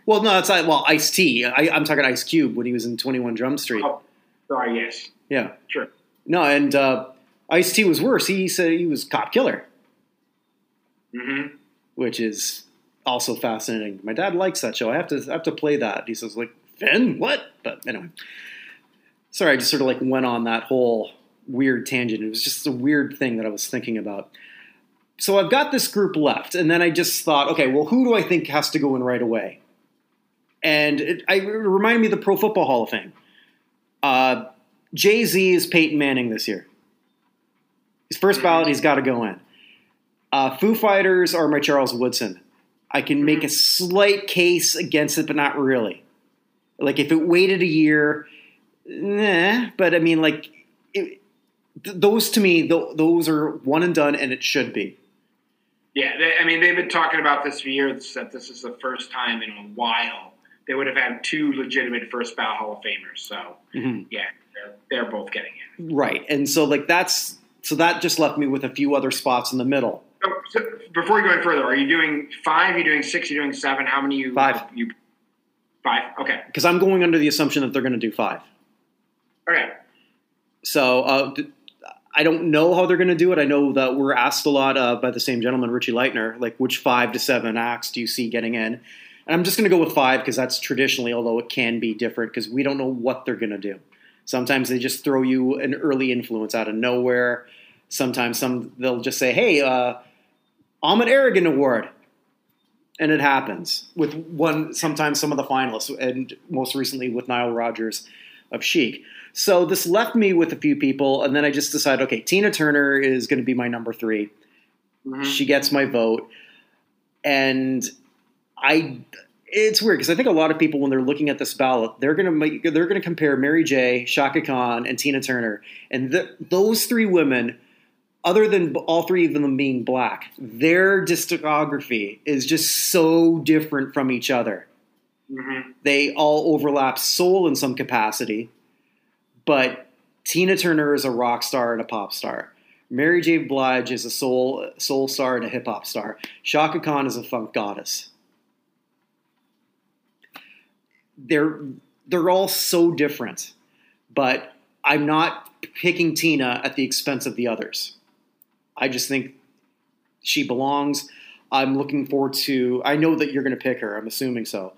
Well, no, that's not. Well, Ice T. I, I'm talking Ice Cube when he was in 21 Jump Street. Oh, sorry, yes. Yeah, Sure. no, and uh, Ice T was worse. He said he was cop killer, Mm-hmm. which is also fascinating. My dad likes that show. I have to I have to play that. He says like Finn, what? But anyway, sorry, I just sort of like went on that whole weird tangent. It was just a weird thing that I was thinking about. So I've got this group left, and then I just thought, okay, well, who do I think has to go in right away? And it, I, it reminded me of the Pro Football Hall of Fame. Uh, Jay Z is Peyton Manning this year. His 1st ballot, he's got to go in. Uh, Foo Fighters are my Charles Woodson. I can make a slight case against it, but not really. Like if it waited a year, nah. But I mean, like it, th- those to me, th- those are one and done, and it should be. Yeah, they, I mean, they've been talking about this for years. That this is the first time in a while they would have had two legitimate first ballot Hall of Famers. So Mhm. yeah, they're, they're both getting in. Right, and so like that's so that just left me with a few other spots in the middle. So, so before you go any further, are you doing five? Are you doing six? Are you doing seven? How many? You Five. You five. Okay. because I'm going under the assumption that they're going to do five. Okay. So uh, I don't know how they're going to do it. I know that we're asked a lot uh, by the same gentleman, Richie Leitner, like which five to seven acts do you see getting in? And I'm just going to go with five because that's traditionally, although it can be different because we don't know what they're going to do. Sometimes they just throw you an early influence out of nowhere. Sometimes some they'll just say, "Hey, uh, Ahmet Ertegun Award," and it happens with one. Sometimes some of the finalists, and most recently with Nile Rodgers of Chic. So this left me with a few people, and then I just decided, okay, Tina Turner is going to be my number 3 Mhm. She gets my vote, and I. It's weird because I think a lot of people, when they're looking at this ballot, they're going to make, they're to compare Mary J, Chaka Khan, and Tina Turner, and th- those three women, other than all three of them being black, their discography is just so different from each other Mhm. they all overlap soul in some capacity, but Tina Turner is a rock star and a pop star. Mary J. Blige is a soul soul star and a hip hop star. Chaka Khan is a funk goddess. They're they're all so different, but I'm not picking Tina at the expense of the others. I just think she belongs. I'm looking forward to. I know that you're going to pick her. I'm assuming so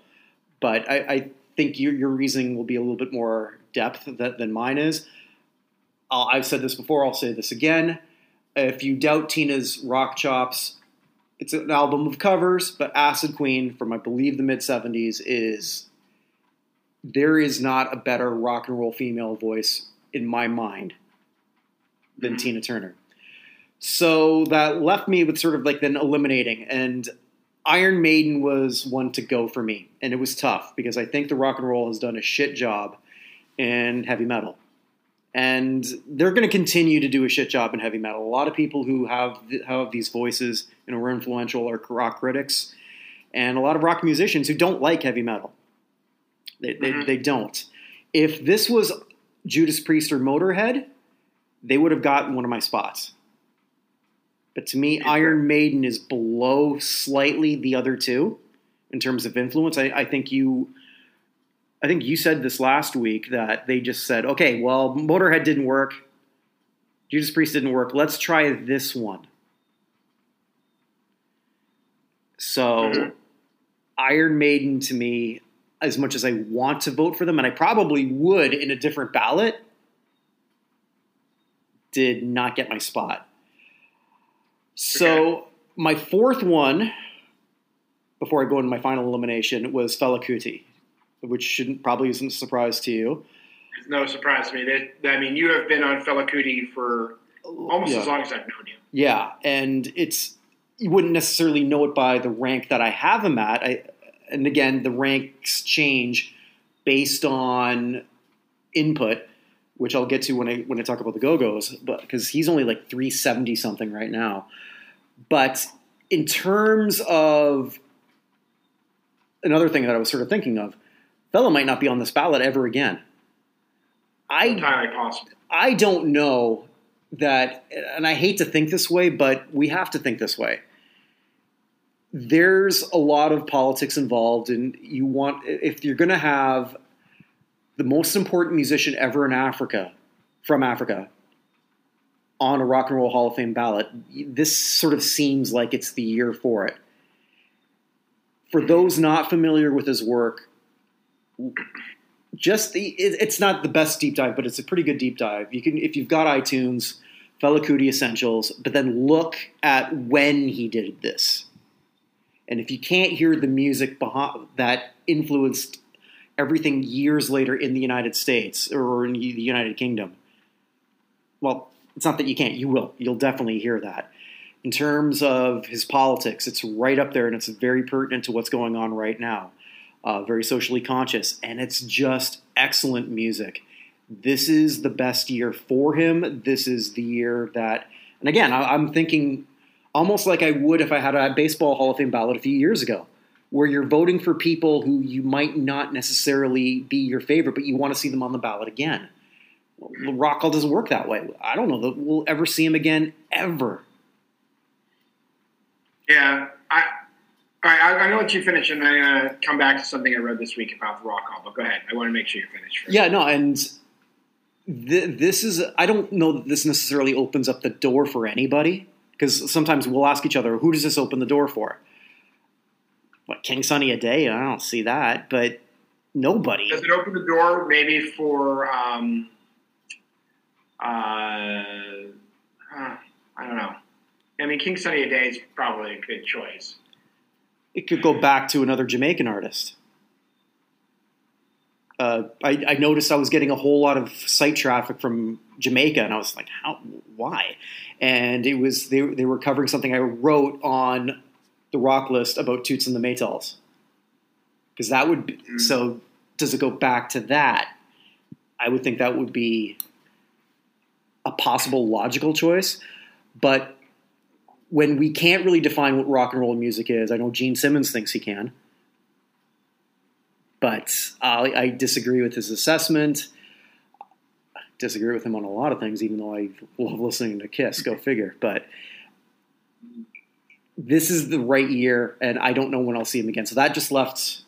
but I, I think your, your reasoning will be a little bit more depth that, than mine is. I've said this before, I'll say this again. If you doubt Tina's rock chops, it's an album of covers, but Acid Queen from I believe the mid 70s is there is not a better rock and roll female voice in my mind than Mhm. Tina Turner. So that left me with sort of like then eliminating and Iron Maiden was one to go for me, and it was tough because I think the rock and roll has done a shit job in heavy metal, and they're going to continue to do a shit job in heavy metal. A lot of people who have have these voices and are influential are rock critics, and a lot of rock musicians who don't like heavy metal. They, they, Mhm. they don't. If this was Judas Priest or Motorhead, they would have gotten one of my spots. But to me, Iron Maiden is below slightly the other two in terms of influence. I, I think you, I think you said this last week that they just said, okay, well, Motorhead didn't work, Judas Priest didn't work. Let's try this one. So, Mhm. Iron Maiden to me, as much as I want to vote for them, and I probably would in a different ballot, did not get my spot. So my fourth one, before I go into my final elimination, was Fela Kuti, which shouldn't probably isn't a surprise to you. It's no surprise to me. That I mean, you have been on Fela Kuti for almost Yeah. as long as I've known you. Yeah, and it's you wouldn't necessarily know it by the rank that I have him at. I, and again, the ranks change based on input, which I'll get to when I when I talk about the Go Go's, but because he's only like three seventy something right now. But in terms of another thing that I was sort of thinking of, Fela might not be on this ballot ever again. I Entirely possible. I don't know that, and I hate to think this way, but we have to think this way. There's a lot of politics involved, and you want, if you're going to have the most important musician ever in Africa, from Africa, on a Rock and Roll Hall of Fame ballot, this sort of seems like it's the year for it. For those not familiar with his work, just the it, it's not the best deep dive, but it's a pretty good deep dive. You can if you've got iTunes, Fela Kuti Essentials, but then look at when he did this. And if you can't hear the music behind, that influenced everything years later in the United States or in the United Kingdom. Well, it's not that you can't, you will. You'll definitely hear that. In terms of his politics, it's right up there and it's very pertinent to what's going on right now. Uh, very socially conscious, and it's just excellent music. This is the best year for him. This is the year that, and again, I, I'm thinking almost like I would if I had a baseball Hall of Fame ballot a few years ago where you're voting for people who you might not necessarily be your favorite, but you want to see them on the ballot again. Rock Hall doesn't work that way. I don't know that we'll ever see him again, ever. Yeah, I, all right, I, I'm gonna let you finish, and I'm gonna come back to something I read this week about the Rock Hall. But go ahead. I want to make sure you're finished. First. Yeah, no, and th- this is. I don't know that this necessarily opens up the door for anybody because sometimes we'll ask each other, "Who does this open the door for?" What King Sunny Adé? I don't see that, but nobody. Does it open the door maybe for? Um, uh, huh, I don't know. I mean, King Sunny Adé is probably a good choice. It could go back to another Jamaican artist. Uh, I, I noticed I was getting a whole lot of site traffic from Jamaica, and I was like, "How? Why?" And it was they they were covering something I wrote on the rock list about Toots and the Maytals, because that would be, Mm. so. Does it go back to that? I would think that would be a possible logical choice, but when we can't really define what rock and roll music is, I know Gene Simmons thinks he can, but I, I disagree with his assessment. I Disagree with him on a lot of things, even though I love listening to Kiss. Go figure. But this is the right year, and I don't know when I'll see him again. So that just left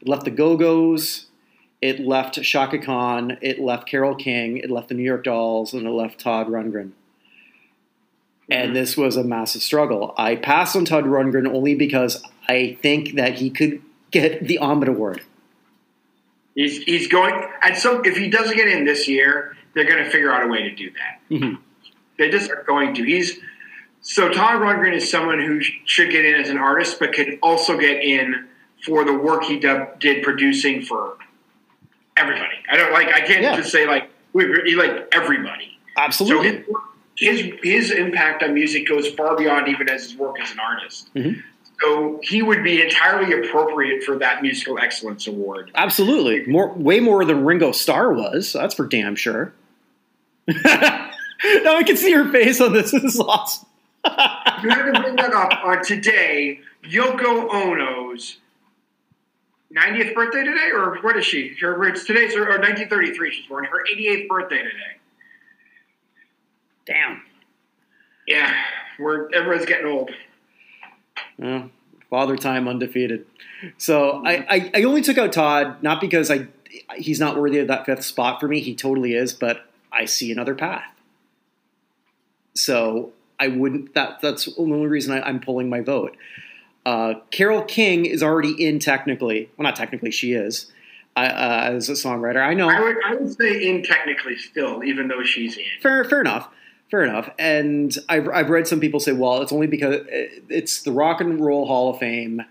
it left the Go Go's, it left Chaka Khan, it left Carole King, it left the New York Dolls, and it left Todd Rundgren and mm-hmm. this was a massive struggle. I passed on Todd Rundgren only because I think that he could get the Ahmet Award. He's he's going and so if he doesn't get in this year, they're going to figure out a way to do that. Mhm. They just are going to. He's so Todd Rundgren is someone who should get in as an artist, but could also get in for the work he did producing for everybody. I don't like. I can't Yeah. just say like we he like everybody. So Absolutely. his, his his impact on music goes far beyond even as his work as an artist. Mhm. So he would be entirely appropriate for that musical excellence award. Absolutely. More, way more than Ringo Starr was. That's for damn sure. now I can see your face on this. This is awesome. You had to bring that up on today, Yoko Ono's 90th birthday today, or what is she? Her, it's today's or, or 1933. She's born. Her 88th birthday today. Damn. Yeah, we're everyone's getting old. Well, father time undefeated. So I, I, I only took out Todd not because I he's not worthy of that fifth spot for me. He totally is, but I see another path. So I wouldn't. That that's the only reason I, I'm pulling my vote. Uh, Carole King is already in technically. Well, not technically, she is uh, uh, as a songwriter. I know. I would I would say in technically still, even though she's in. Fair, fair enough. Fair enough. And I've, I've read some people say, well, it's only because it's the Rock and Roll Hall of Fame.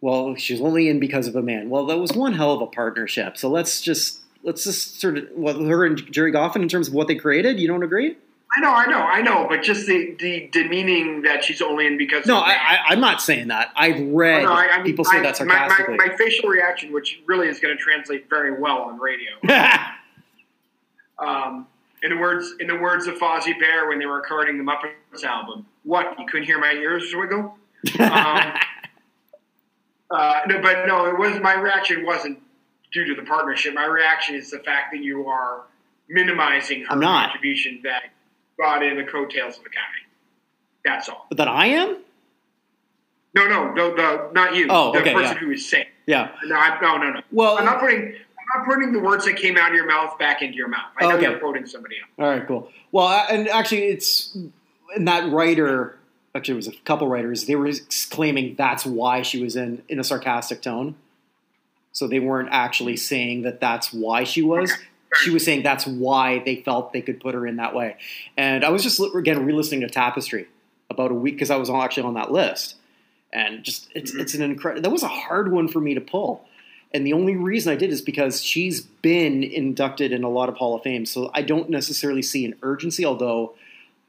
Well, she's only in because of a man. Well, that was one hell of a partnership. So let's just let's just sort of well, her and Gerry Goffin in terms of what they created. You don't agree? I know, I know, I know, but just the, the demeaning that she's only in because. No, I, I, I'm not saying that. I've read No, I- I mean, people say I- that my- my- sarcastically. My, facial reaction, which really is going to translate very well on radio. Um, in the words, in the words of Fozzie Bear when they were recording the Muppets album, what you couldn't hear my ears wiggle. Um, uh, no, but no, it was my reaction wasn't due to the partnership. My reaction is the fact that you are minimizing her I'm not. contribution that brought in the coattails of the guy. That's all. But that I am? No, no, no, the not you. Oh, the okay, person yeah. who is saying. Yeah. No, I, no, no, no. Well, I'm not putting. I'm not putting the words that came out of your mouth back into your mouth. I know Okay. you're quoting somebody else. All right, cool. Well, and actually, it's and that writer. Actually, it was a couple writers. They were claiming that's why she was in in a sarcastic tone. So they weren't actually saying that that's why she was. She was saying that's why they felt they could put her in that way. And I was just again re-listening to Tapestry about a week because I was actually on that list, and just it's Mhm. it's an incredible. That was a hard one for me to pull. And the only reason I did is because she's been inducted in a lot of Hall of Fame. So I don't necessarily see an urgency, although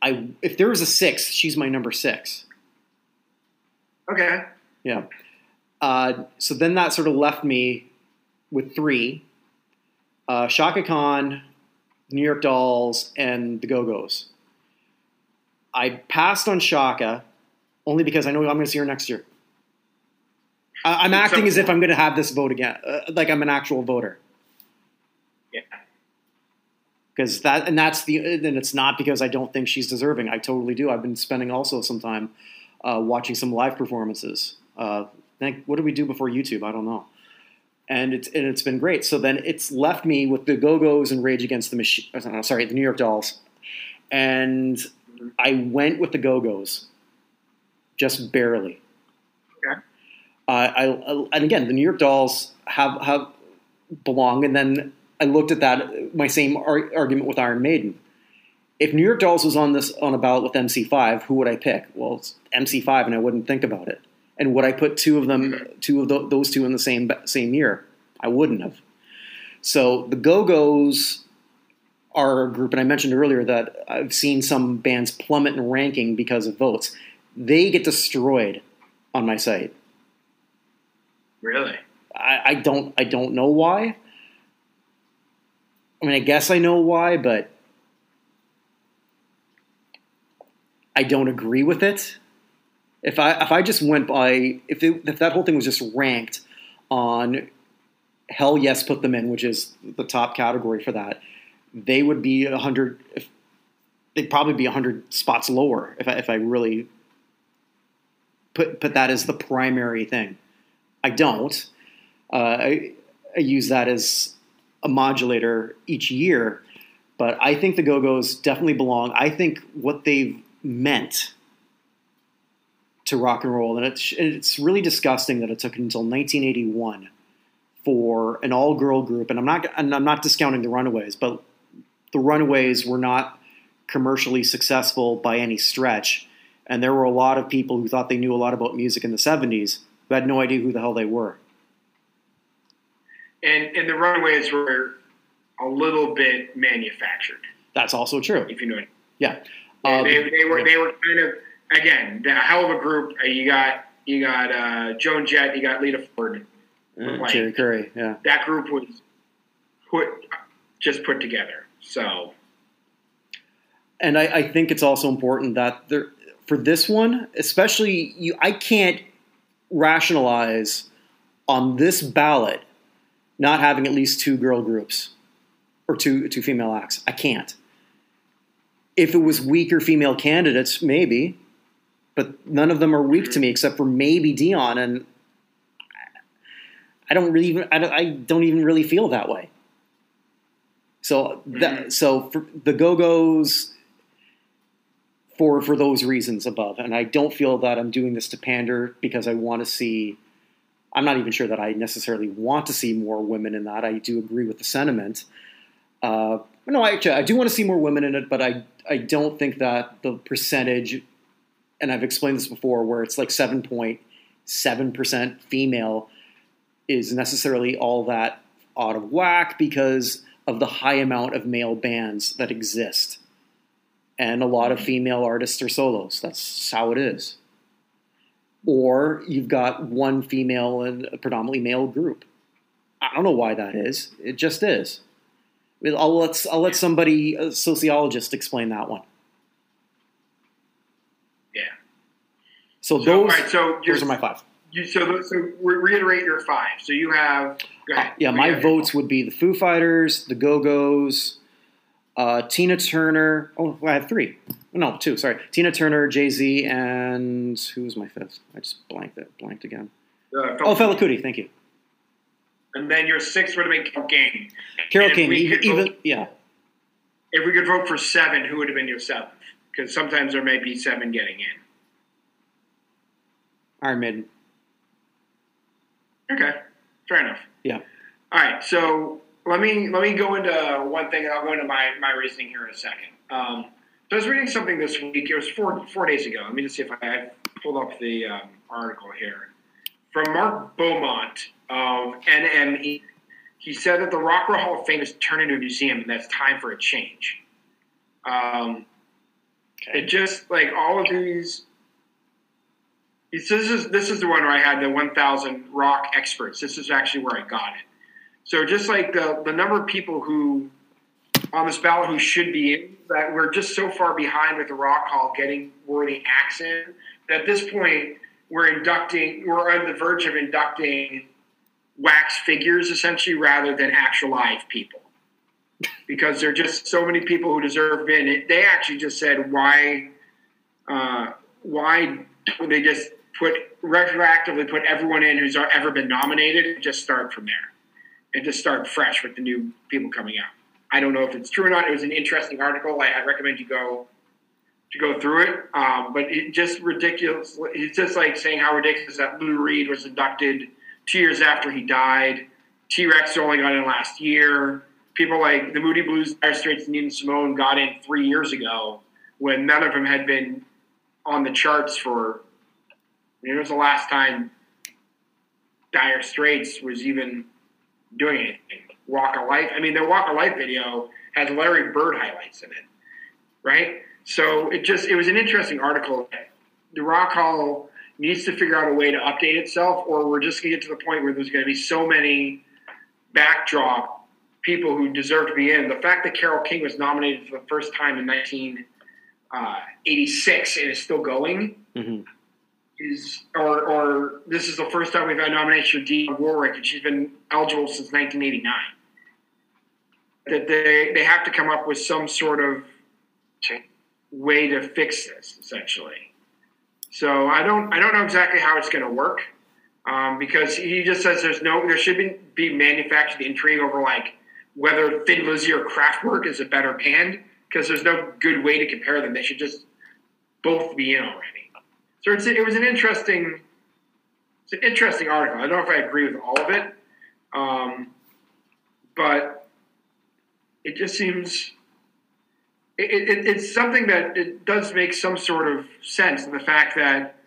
I if there was a six, she's my number six. Okay. Yeah. Uh, so then that sort of left me with three uh, Chaka Khan, New York Dolls, and the Go Go's. I passed on Chaka only because I know I'm going to see her next year. I, I'm acting as if I'm going to have this vote again, uh, like I'm an actual voter. Yeah. Because that, and that's the, and it's not because I don't think she's deserving. I totally do. I've been spending also some time uh, watching some live performances. Uh, think, what did we do before YouTube? I don't know. And it's and it's been great. So then it's left me with the Go Go's and Rage Against the Machine. uh, Sorry, the New York Dolls, and I went with the Go Go's, just barely. Uh, I, I and again the New York Dolls have have belong, and then I looked at that my same ar- argument with Iron Maiden. If New York Dolls was on this on a ballot with MC5, who would I pick? Well, it's MC5, and I wouldn't think about it. And would I put two of them, two of tho- those two in the same same year? I wouldn't have. So the Go Go's are a group, and I mentioned earlier that I've seen some bands plummet in ranking because of votes. They get destroyed on my site. Really? I, I don't I don't know why. I mean, I guess I know why, but I don't agree with it. If I if I just went by if it, if that whole thing was just ranked on hell yes put them in, which is the top category for that, they would be a hundred. They'd probably be hundred spots lower if I, if I really put put that as the primary thing. I don't. Uh, I, I use that as a modulator each year, but I think the Go Go's definitely belong. I think what they've meant to rock and roll, and it's, it's really disgusting that it took until 1981 for an all girl group, and I'm not and I'm not discounting the Runaways, but the Runaways were not commercially successful by any stretch, and there were a lot of people who thought they knew a lot about music in the 70s who had no idea who the hell they were. And and the Runaways were a little bit manufactured, That's also true. if you know it. Yeah. Um, they, they were they were kind of again a hell of a group. Uh, you got you got uh, Joan Jett, you got Lita Ford. Uh, Cherie Currie, yeah. That group was put just put together. So And I, I think it's also important that there, for this one, especially, you, I can't rationalize on this ballot not having at least two girl groups or two two female acts. I can't. If it was weaker female candidates, maybe, but none of them are weak to me except for maybe Dionne, and I don't really even I don't, I don't even really feel that way. So that mm-hmm. so for the Go Go's for for those reasons above, and I don't feel that I'm doing this to pander because I want to see. I'm not even sure that I necessarily want to see more women in that. I do agree with the sentiment. Uh, no, I I do want to see more women in it, but I I don't think that the percentage, and I've explained this before, where it's like seven point seven percent female, is necessarily all that out of whack because of the high amount of male bands that exist. And a lot of female artists are solos. That's how it is. Or you've got one female and a predominantly male group. I don't know why that is. It just is. I'll let, I'll let somebody, a sociologist, explain that one. yeah. So So, those, right, so those you're- my five. You, so those- so re- reiterate your five. So you have go ahead. Uh, yeah, my votes would be the Foo Fighters, the Go Go's, uh, Tina Turner. Oh, I have three. No, two. Sorry, Tina Turner, Jay Z, and who was my fifth? I just blanked it. Blanked again. Uh, Oh, Fela Kuti. Thank you. And then your sixth would have been Carole King. Carole King. Even, could even yeah. If we could vote for seven, who would have been your seventh? Because sometimes there may be seven getting in. Iron Maiden. Okay, fair enough. Yeah. All right, so let me let me go into one thing, and I'll go into my, my reasoning here in a second. Um, so I was reading something this week. It was four four days ago. Let me just see if I, I pulled up the um, article here from Mark Beaumont of NME. He said that the Rock Roll Hall of Fame is turned into a museum, and that's time for a change. Um, Okay. It just like all of these. It's, this is this is the one where I had the 1,000 rock experts. This is actually where I got it. So just like the the number of people who on this ballot who should be in, that we're just so far behind with the Rock Hall getting worthy acts in that at this point we're inducting we're on the verge of inducting wax figures essentially rather than actual live people because there are just so many people who deserve in. They actually just said why uh, why they just put retroactively put everyone in who's ever been nominated and just start from there and just start fresh with the new people coming out. I don't know if it's true or not. It was an interesting article. I, I recommend you go to go through it. Um, but it just ridiculous. It's just like saying how ridiculous that Lou Reed was inducted two years after he died. T Rex only got in last year. People like the Moody Blues, Dire Straits, and Nina Simone got in three years ago when none of them had been on the charts for. I mean, it was the last time Dire Straits was even doing anything. Walk of Life. I mean, their Walk of Life video has Larry Bird highlights in it, right? So it just it was an interesting article. The Rock Hall needs to figure out a way to update itself, or we're just going to get to the point where there's going to be so many backdrop people who deserve to be in. The fact that Carole King was nominated for the first time in 1986 and is still going Mhm. Is, or, or this is the first time we've had nomination for Dee Warwick, and she's been eligible since 1989. That they they have to come up with some sort of way to fix this, essentially. So I don't I don't know exactly how it's going to work um, because he just says there's no there should be, be manufactured intrigue over like whether Thin Lizzy or Kraftwerk is a better band because there's no good way to compare them. They should just both be in already. So it's, it was an interesting it's an interesting article. I don't know if I agree with all of it, um, but it just seems it, it, it's something that it does make some sort of sense in the fact that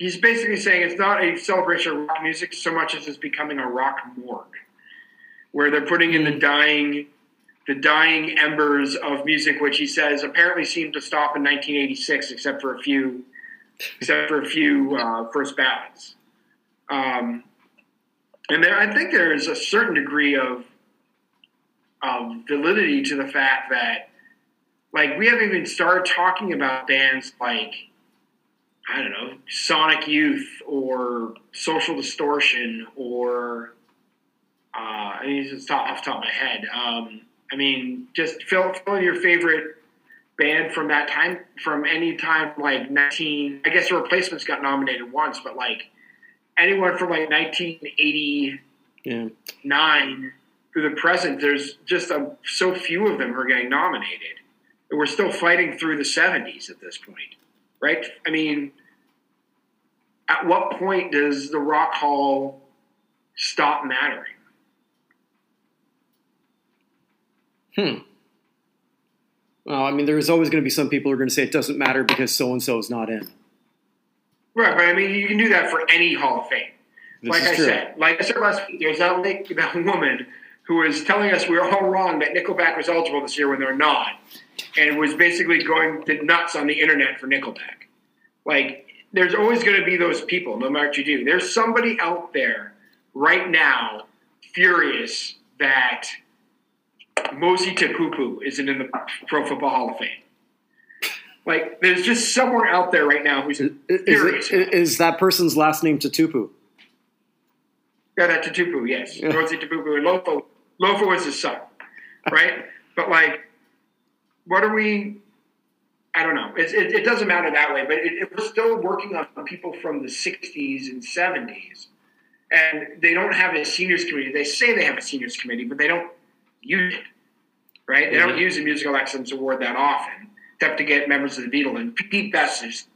he's basically saying it's not a celebration of rock music so much as it's becoming a rock morgue, where they're putting in the dying, the dying embers of music, which he says apparently seemed to stop in 1986, except for a few, except for a few uh, first ballots. Um, and there, I think there is a certain degree of of validity to the fact that like we haven't even started talking about bands like I don't know Sonic Youth or Social Distortion or uh, I mean it's off the top of my head. Um, I mean just fill, fill in your favorite band from that time from any time like 19 I guess the replacements got nominated once but like anyone from like 1989 Yeah. through the present there's just a, so few of them are getting nominated and we're still fighting through the 70s at this point, right? I mean, at what point does the Rock Hall stop mattering? Hmm. Well, I mean, there's always going to be some people who are going to say it doesn't matter because so and so is not in. Right, but I mean, you can do that for any Hall of Fame. This like is I true. said, like I said last week, there's that, lady- that woman who was telling us we were all wrong that Nickelback was eligible this year when they're not, and was basically going to nuts on the internet for Nickelback. Like, there's always going to be those people, no matter what you do. There's somebody out there right now furious that Mosi Tatupu isn't in the Pro Football Hall of Fame. Like, there's just someone out there right now who's Is, is, is that person's last name Tatupu? Yeah, that Tatupu, yes. Yeah. Rosie Tatupu and Lofa. Lofa was his son, right? but like, what are we? I don't know. It's, it, it doesn't matter that way, but it, it, we're still working on people from the '60s and '70s, and they don't have a seniors committee. They say they have a seniors committee, but they don't use it, right? They don't use the musical excellence award that often, except to get members of the Beatles. And Pete Best is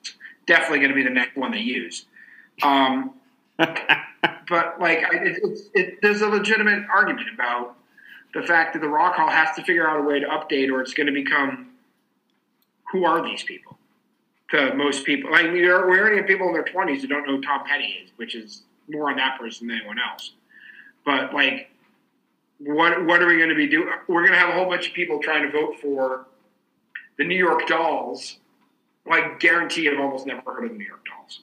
definitely going to be the next one they use. Um, but like I, it, it, there's a legitimate argument about the fact that the Rock Hall has to figure out a way to update, or it's going to become who are these people? To most people, like we are, we already have people in their twenties who don't know who Tom Petty is, which is more on that person than anyone else. But like, what what are we going to be doing? We're going to have a whole bunch of people trying to vote for the New York Dolls. I guarantee I've almost never heard of the New York Dolls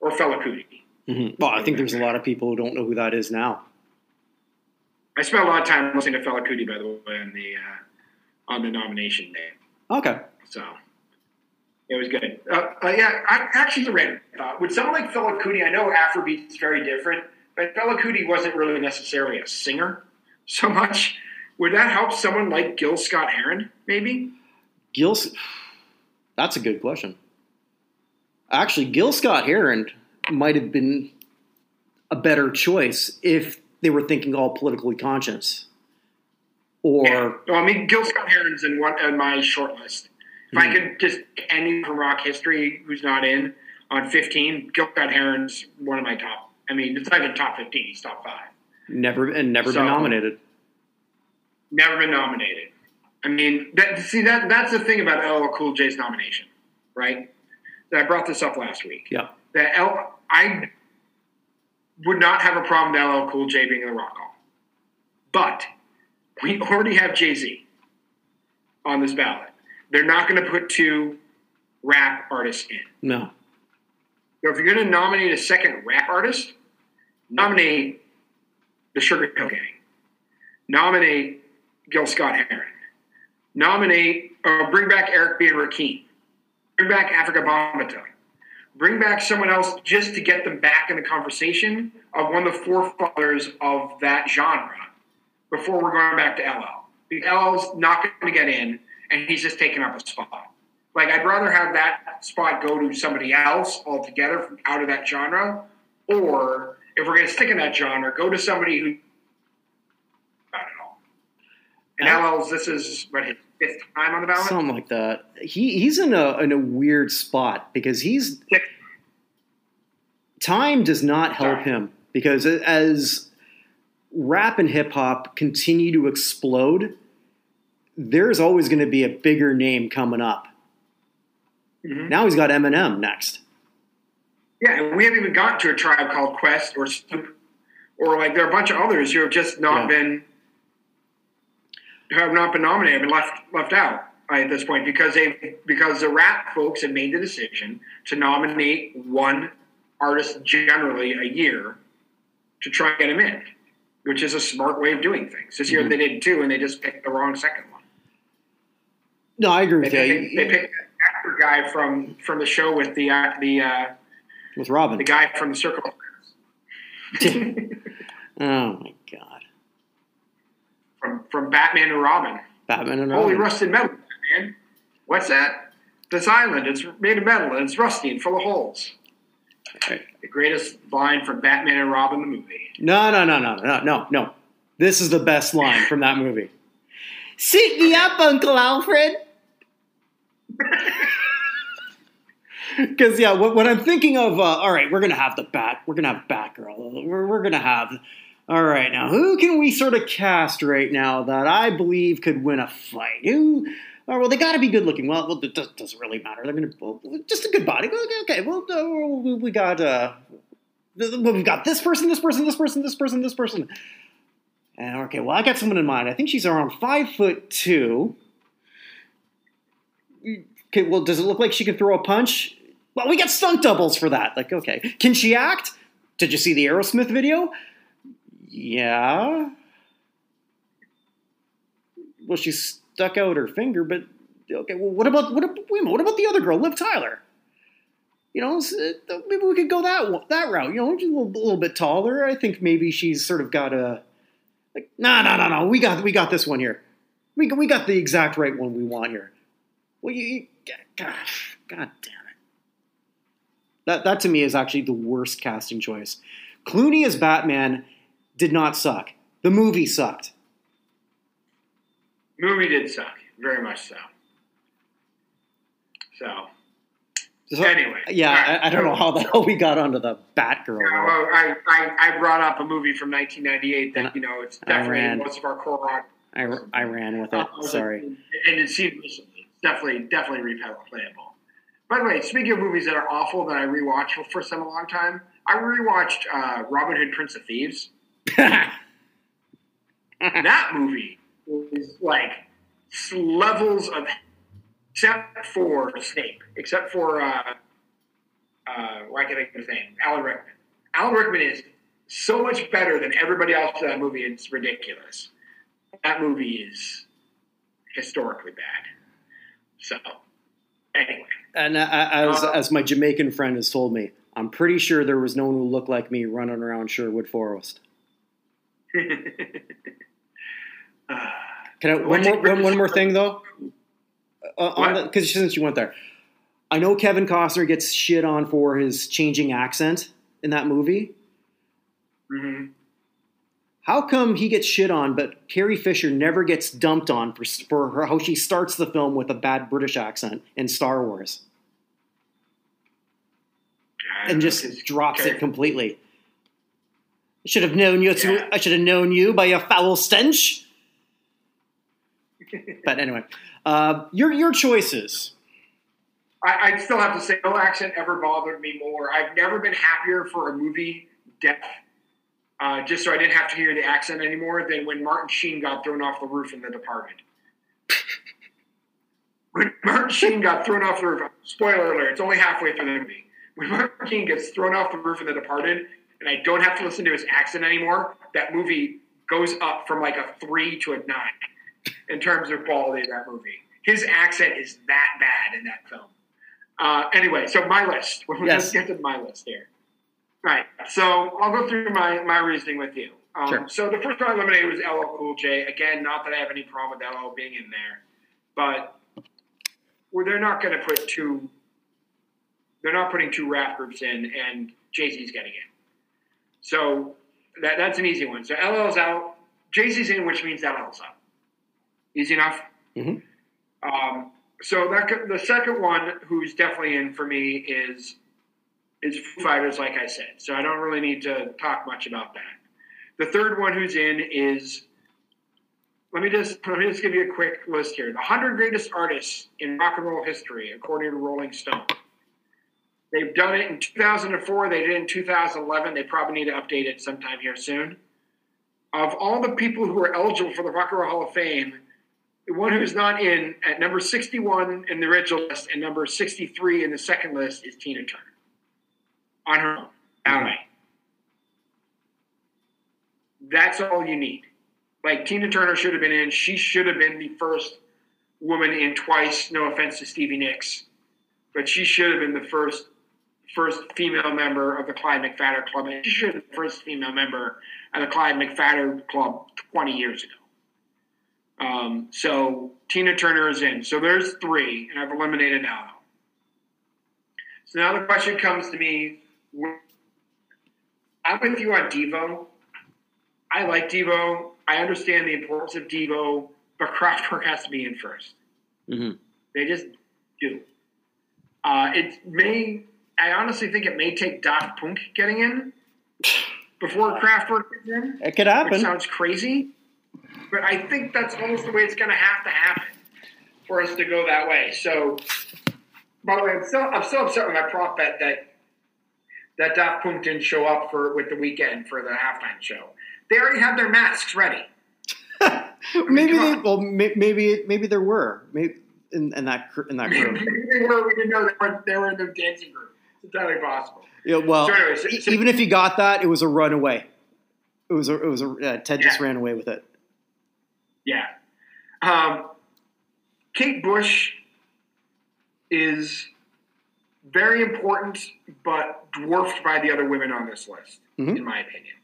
or Fela Kuti. Mm-hmm. Well, I think there's a lot of people who don't know who that is now. I spent a lot of time listening to Fela Kuti, by the way, on the uh, on the nomination day. Okay. So it was good. Uh, uh, yeah, I actually read uh, with someone like Fela Kuti, I know Afrobeat is very different, but Fela Kuti wasn't really necessarily a singer so much. Would that help someone like Gil Scott Heron, maybe? Gil, that's a good question. Actually, Gil Scott Heron might have been a better choice if they were thinking all politically conscious. Or, yeah. well, I mean, Gil Scott Heron's in one in my short list. If I hmm. could just any from rock history who's not in on 15, Gil Scott Heron's one of my top. I mean, it's not even top 15; he's top five. Never and never so, been nominated. Never been nominated. I mean, that, see that that's the thing about LL Cool J's nomination, right? That I brought this up last week. Yeah. That L, I would not have a problem with LL Cool J being in the Rock Hall, but we already have Jay Z on this ballot. They're not going to put two rap artists in. No. So if you're going to nominate a second rap artist, nominate the Sugar Hill Gang. Nominate Gil Scott Heron. Nominate, or bring back Eric B. and Rakim. Bring back Afrika Bambaataa. Bring back someone else just to get them back in the conversation of one of the forefathers of that genre before we're going back to LL. Because LL's not going to get in and he's just taking up a spot. Like I'd rather have that spot go to somebody else altogether from out of that genre, or if we're going to stick in that genre, go to somebody who I don't know. And LL's this is what his fifth time on the ballot, something like that. He he's in a in a weird spot because he's time does not help Sorry. him because as rap and hip hop continue to explode there's always going to be a bigger name coming up. Mm-hmm. Now he's got Eminem next. Yeah, and we haven't even gotten to a tribe called Quest or Snoop, or like there are a bunch of others who have just not yeah. been who have not been nominated, been left left out at this point because they because the rap folks have made the decision to nominate one artist generally a year to try and get him in, which is a smart way of doing things. This year mm-hmm. they did too, and they just picked the wrong second one. No, I agree with they, you. They, they picked actor guy from from the show with the uh, the uh, with Robin, the guy from the Circle oh my god! From from Batman and Robin. Batman and Robin. Holy rusted metal, man! What's that? This island, it's made of metal and it's rusty and full of holes. Right. The greatest line from Batman and Robin the movie. No, no, no, no, no, no, no. This is the best line from that movie. Seat me up, Uncle Alfred. Because yeah, what, what, I'm thinking of, uh, all right, we're gonna have the bat, we're gonna have Batgirl, we're, we're gonna have, all right, now who can we sort of cast right now that I believe could win a fight? Who? Oh, well, they got to be good looking. Well, it doesn't really matter. They're gonna well, just a good body. Okay. Well, we got uh, we've got this person, this person, this person, this person, this person. And okay, well, I got someone in mind. I think she's around five foot two. Okay, well, does it look like she can throw a punch? Well, we got stunt doubles for that. Like, okay, can she act? Did you see the Aerosmith video? Yeah. Well, she stuck out her finger, but okay. Well, what about what? Wait a minute, what about the other girl, Liv Tyler? You know, uh, maybe we could go that that route. You know, she's a little, a little bit taller. I think maybe she's sort of got a like, no, no, no, no. We got we got this one here. We we got the exact right one we want here. Well, you, gosh, god damn it. That that to me is actually the worst casting choice. Clooney as Batman did not suck. The movie sucked. Movie did suck, very much so. So so, anyway, yeah, right. I, I, don't know how the hell we got onto the Batgirl. Yeah, well, I, I, I, brought up a movie from 1998 that you know it's definitely most of our core. I, I ran with it. Uh, Sorry, and it seemed definitely definitely replayable. By the way, speaking of movies that are awful that I rewatched for the first time in a long time, I rewatched uh, Robin Hood, Prince of Thieves. that movie is like levels of, except for Snape, except for uh, uh, why can't I think of his name? Alan Rickman. Alan Rickman is so much better than everybody else in that movie. It's ridiculous. That movie is historically bad. So, anyway. And uh, as, Uh, as my Jamaican friend has told me, I'm pretty sure there was no one who looked like me running around Sherwood Forest. Uh, Can I, one, more, one, one more thing though? Because since you went there, I know Kevin Costner gets shit on for his changing accent in that movie. mhm. How come he gets shit on, but Carrie Fisher never gets dumped on for, for her, how she starts the film with a bad British accent in Star Wars and just drops Carrie- it completely? I should have known you. To, Yeah. I should have known you by your foul stench. But anyway, uh, your your choices. I, I'd still have to say, no accent ever bothered me more. I've never been happier for a movie death, uh, just so I didn't have to hear the accent anymore, than when Martin Sheen got thrown off the roof in The Departed. when Martin Sheen got thrown off the roof, spoiler alert, it's only halfway through the movie. When Martin Sheen gets thrown off the roof in The Departed, and I don't have to listen to his accent anymore, that movie goes up from like a three to a nine in terms of quality of that movie. His accent is that bad in that film. Uh, anyway, so my list. We'll Yes. just get to my list here. Right. So I'll go through my, my reasoning with you. Um, Sure. So the first one I eliminated was LL Cool J. Again, not that I have any problem with LL being in there, but where they're not going to put two. They're not putting two rap groups in, and Jay Z's getting in. So that, that's an easy one. So LL's out. Jay Z's in, which means LL's out. Easy enough. Mm-hmm. Um, so that the second one, who's definitely in for me, is is Foo Fighters. Like I said, so I don't really need to talk much about that. The third one who's in is. Let me just let me just give you a quick list here. The hundred greatest artists in rock and roll history, according to Rolling Stone. They've done it in 2004. They did it in 2011. They probably need to update it sometime here soon. Of all the people who are eligible for the Rock and Roll Hall of Fame, the one who's not in at number 61 in the original list and number 63 in the second list is Tina Turner. On her own. Outright. That's all you need. Like Tina Turner should have been in. She should have been the first woman in twice. No offense to Stevie Nicks, but she should have been the first first female member of the Clyde McPhatter Club. And she should have been the first female member of the Clyde McPhatter Club 20 years ago. Um, so Tina Turner is in. So there's three, and I've eliminated now. So now the question comes to me. I'm with you on Devo. I like Devo. I understand the importance of Devo, but Kraftwerk has to be in 1st Mhm. They just do. Uh, it may. I honestly think it may take Daft Punk getting in before Kraftwerk gets in It could which happen. sounds crazy, but I think that's almost the way it's going to have to happen for us to go that way. So, by the way, I'm still I'm still upset with my prop bet that that Daft Punk didn't show up for with the Weeknd for the halftime show. They already had their masks ready. maybe they, well, maybe maybe there were maybe in, in that in that group. they were, we didn't know they were, they were in the dancing group. It's entirely possible. Yeah, well, So anyway, so- so- even if you got that, it was a runaway. It was a it was a uh, Ted just ran away with it. Yeah. Um, Kate Bush is very important, but dwarfed by the other women on this list, Mhm. in my opinion.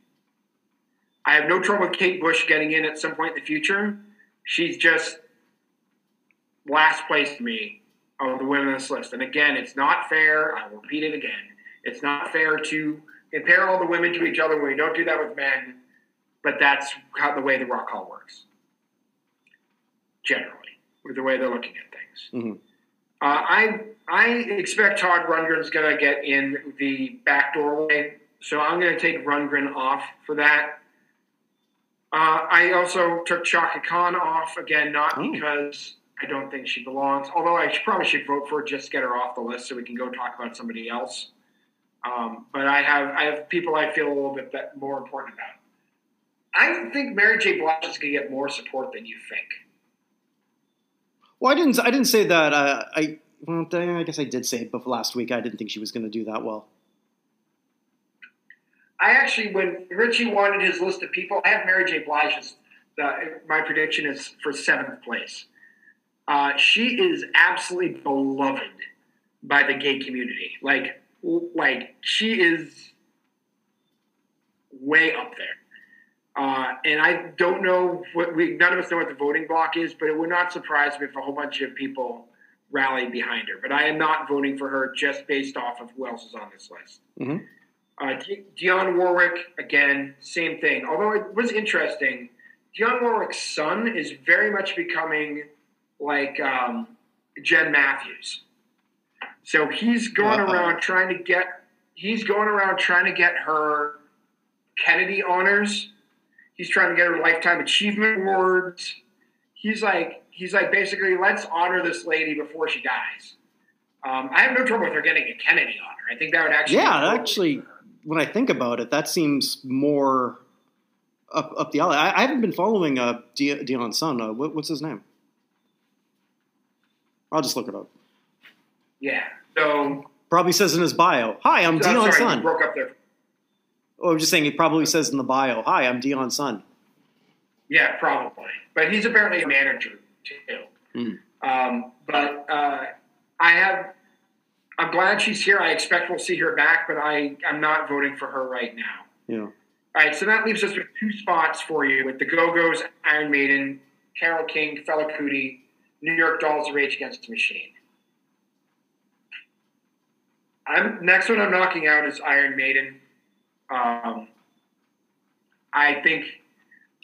I have no trouble with Kate Bush getting in at some point in the future. She's just last place to me of the women on this list. And again, it's not fair. I will repeat it again. It's not fair to compare all the women to each other. When we don't do that with men, but that's how the way the Rock Hall works generally, with the way they're looking at things. Mhm. Uh, I I expect Todd Rundgren's going to get in the back doorway, so I'm going to take Rundgren off for that. Uh, I also took Chaka Khan off again, not Oh. because I don't think she belongs, although I should, probably should vote for her just to get her off the list so we can go talk about somebody else. Um, but I have I have people I feel a little bit more important about. I think Mary J. Blige is going to get more support than you think. Well, I didn't. I didn't say that. Uh, I well, I guess I did say it before last week. I didn't think she was going to do that well. I actually, when Richie wanted his list of people, I have Mary J. Blige as the, my prediction is for seventh place. Uh, she is absolutely beloved by the gay community. Like, like she is way up there. Uh, and I don't know what we none of us know what the voting block is, but it would not surprise me if a whole bunch of people rallied behind her. But I am not voting for her just based off of who else is on this list. Mm-hmm. Uh, Dionne Warwick, again, same thing. Although it was interesting, Dionne Warwick's son is very much becoming like um, Jen Matthews. So he's going Uh-oh. around trying to get he's going around trying to get her Kennedy honors. He's trying to get her lifetime achievement awards. He's like he's like basically let's honor this lady before she dies. Um, I have no trouble with her getting a Kennedy honor. I think that would actually yeah, actually when I think about it, that seems more up up the alley. I, I haven't been following uh, De- Dionne's son. Uh, what, what's his name? I'll just look it up. Yeah. So probably says in his bio, "Hi, I'm so, Dionne's son." Broke up there. Oh, I'm just saying. He probably says in the bio, "Hi, I'm Dionne's son." Yeah, probably. But he's apparently a manager too. Mm. Um, but uh, I have I'm glad she's here. I expect we'll see her back, but I, I'm not voting for her right now. Yeah. All right, so that leaves us with two spots for you with the Go Go's, Iron Maiden, Carole King, Fela Kuti, New York Dolls, Rage Against the Machine. I'm next one I'm knocking out is Iron Maiden. Um, I think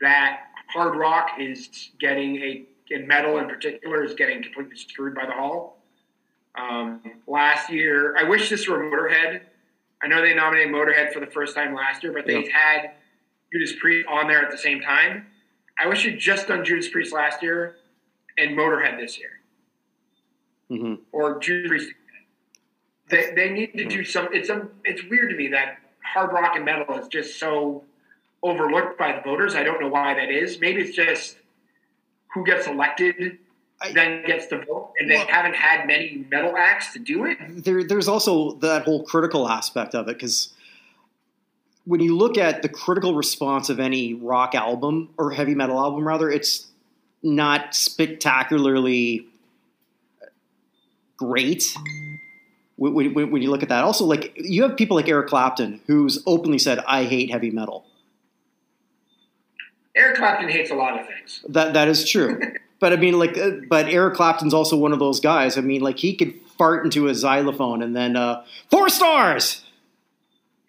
that hard rock is getting a, in metal in particular, is getting completely screwed by the Hall. Um, last year, I wish this were Motorhead. I know they nominated Motorhead for the first time last year, but they yep. had Judas Priest on there at the same time. I wish you'd just done Judas Priest last year and Motorhead this year, mm-hmm. or Judas Priest. They, they need to do some. It's a, it's weird to me that hard rock and metal is just so overlooked by the voters. I don't know why that is. Maybe it's just who gets elected I, then gets the vote, and they haven't had many metal acts to do it. There, there's also that whole critical aspect of it because when you look at the critical response of any rock album or heavy metal album, rather, it's not spectacularly great. When, when, when you look at that, also like you have people like Eric Clapton, who's openly said, "I hate heavy metal." Eric Clapton hates a lot of things. That that is true. But I mean, like, uh, but Eric Clapton's also one of those guys. I mean, like, he could fart into a xylophone and then uh, four stars.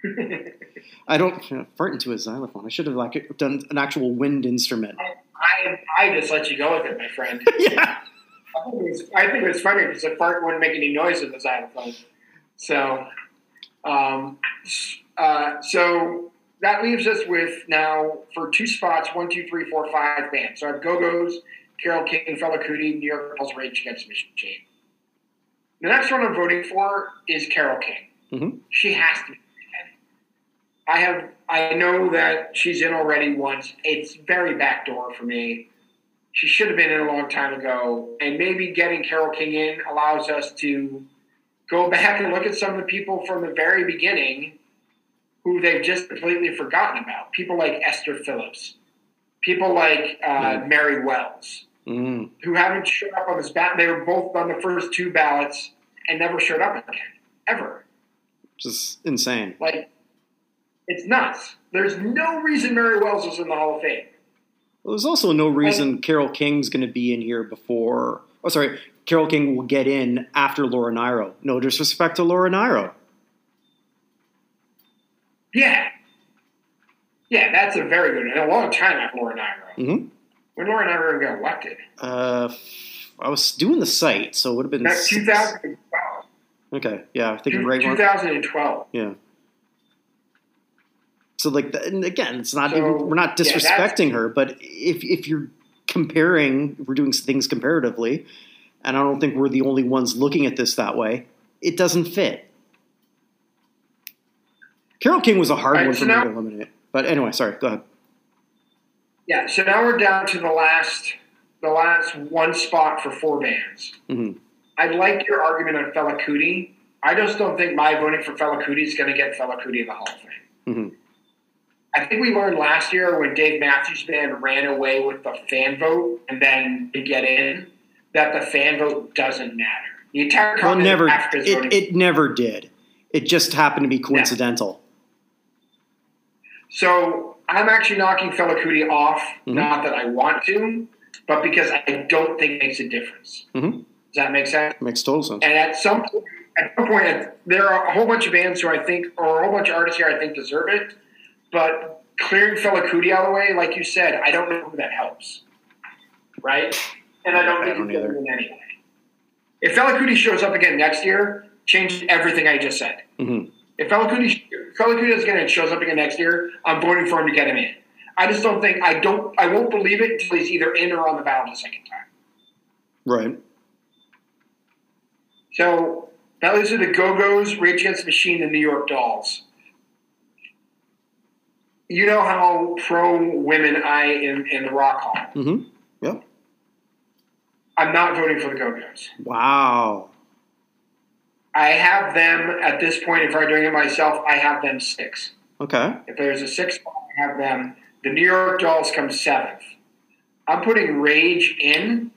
I don't you know, fart into a xylophone. I should have like done an actual wind instrument. I I just let you go with it, my friend. yeah. I think, it was, I think it was funny because the fart wouldn't make any noise in the xylophone. So, um, uh, so that leaves us with now for two spots one, two, three, four, five bands. So I have Go Go's Carole King, Fela Kuti, New York Dolls Rage Against the Machine. The next one I'm voting for is Carole King. Mm-hmm. She has to be. I have. I know that she's in already once. It's very backdoor for me. She should have been in a long time ago, and maybe getting Carole King in allows us to go back and look at some of the people from the very beginning who they've just completely forgotten about. People like Esther Phillips, people like uh, Mary Wells, mm. who haven't showed up on this ballot. They were both on the first two ballots and never showed up again, ever. Just insane. Like, it's nuts. There's no reason Mary Wells was in the Hall of Fame. Well, there's also no reason like, Carole King's going to be in here before. Oh, sorry. Carole King will get in after Laura Nyro. No disrespect to Laura Nyro. Yeah. Yeah, that's a very good. In a long time after Laura Nyro. Mm-hmm. When Laura Nyro got elected? Uh, I was doing the site, so it would have been. That's 2012. Okay, yeah, I think Two, right 2012. Yeah. So like, and again, it's not so, we're not disrespecting yeah, her, but if if you're comparing, we're doing things comparatively, and I don't think we're the only ones looking at this that way. It doesn't fit. Carole King was a hard Right, one so for me to eliminate. But anyway, sorry. Go ahead. Yeah, so now we're down to the last the last one spot for four bands. Mhm. I like your argument on Fela Kuti. I just don't think my voting for Fela Kuti is going to get Fela Kuti in the Hall of Fame. Mhm. I think we learned last year when Dave Matthews Band ran away with the fan vote and then to get in that the fan vote doesn't matter. The entire Well, never. It, it never did. It just happened to be coincidental. So I'm actually knocking Fela Kuti off, Mhm. not that I want to, but because I don't think it makes a difference. Mhm. Does that make sense? Makes total sense. And at some point, at some point, there are a whole bunch of bands who I think, or a whole bunch of artists here I think deserve it. But clearing Fela Kuti out of the way, like you said, I don't know who that helps, right? And I don't I think he's going to anyway. If Fela Kuti shows up again next year, change everything I just said. Mhm. If Fela Kuti, is again and shows up again next year, I'm voting for him to get him in. I just don't think I don't I won't believe it until he's either in or on the ballot a second time. Right. So that leaves to the Go Go's, Rage Against the Machine, the New York Dolls. You know how pro women I am in the Rock Hall. hmm Yep. I'm not voting for the Go Go's. Wow. I have them at this point. If I'm doing it myself, I have them six. Okay. If there's a six, I have them. The New York Dolls come seventh. I'm putting Rage in,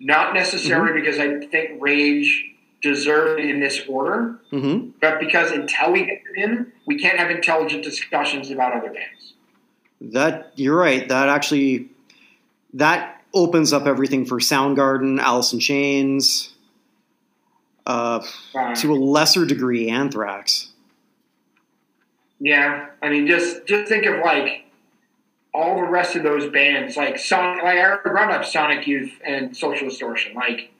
not necessarily because I think Rage deserved it in this order, hmm but because until we get it in, we can't have intelligent discussions about other bands. That you're right. That actually that opens up everything for Soundgarden, Alice in Chains, uh, Uh, to a lesser degree, Anthrax. yeah, I mean, just just think of like all the rest of those bands, like Sonic, like I brought up Sonic Youth and Social Distortion, like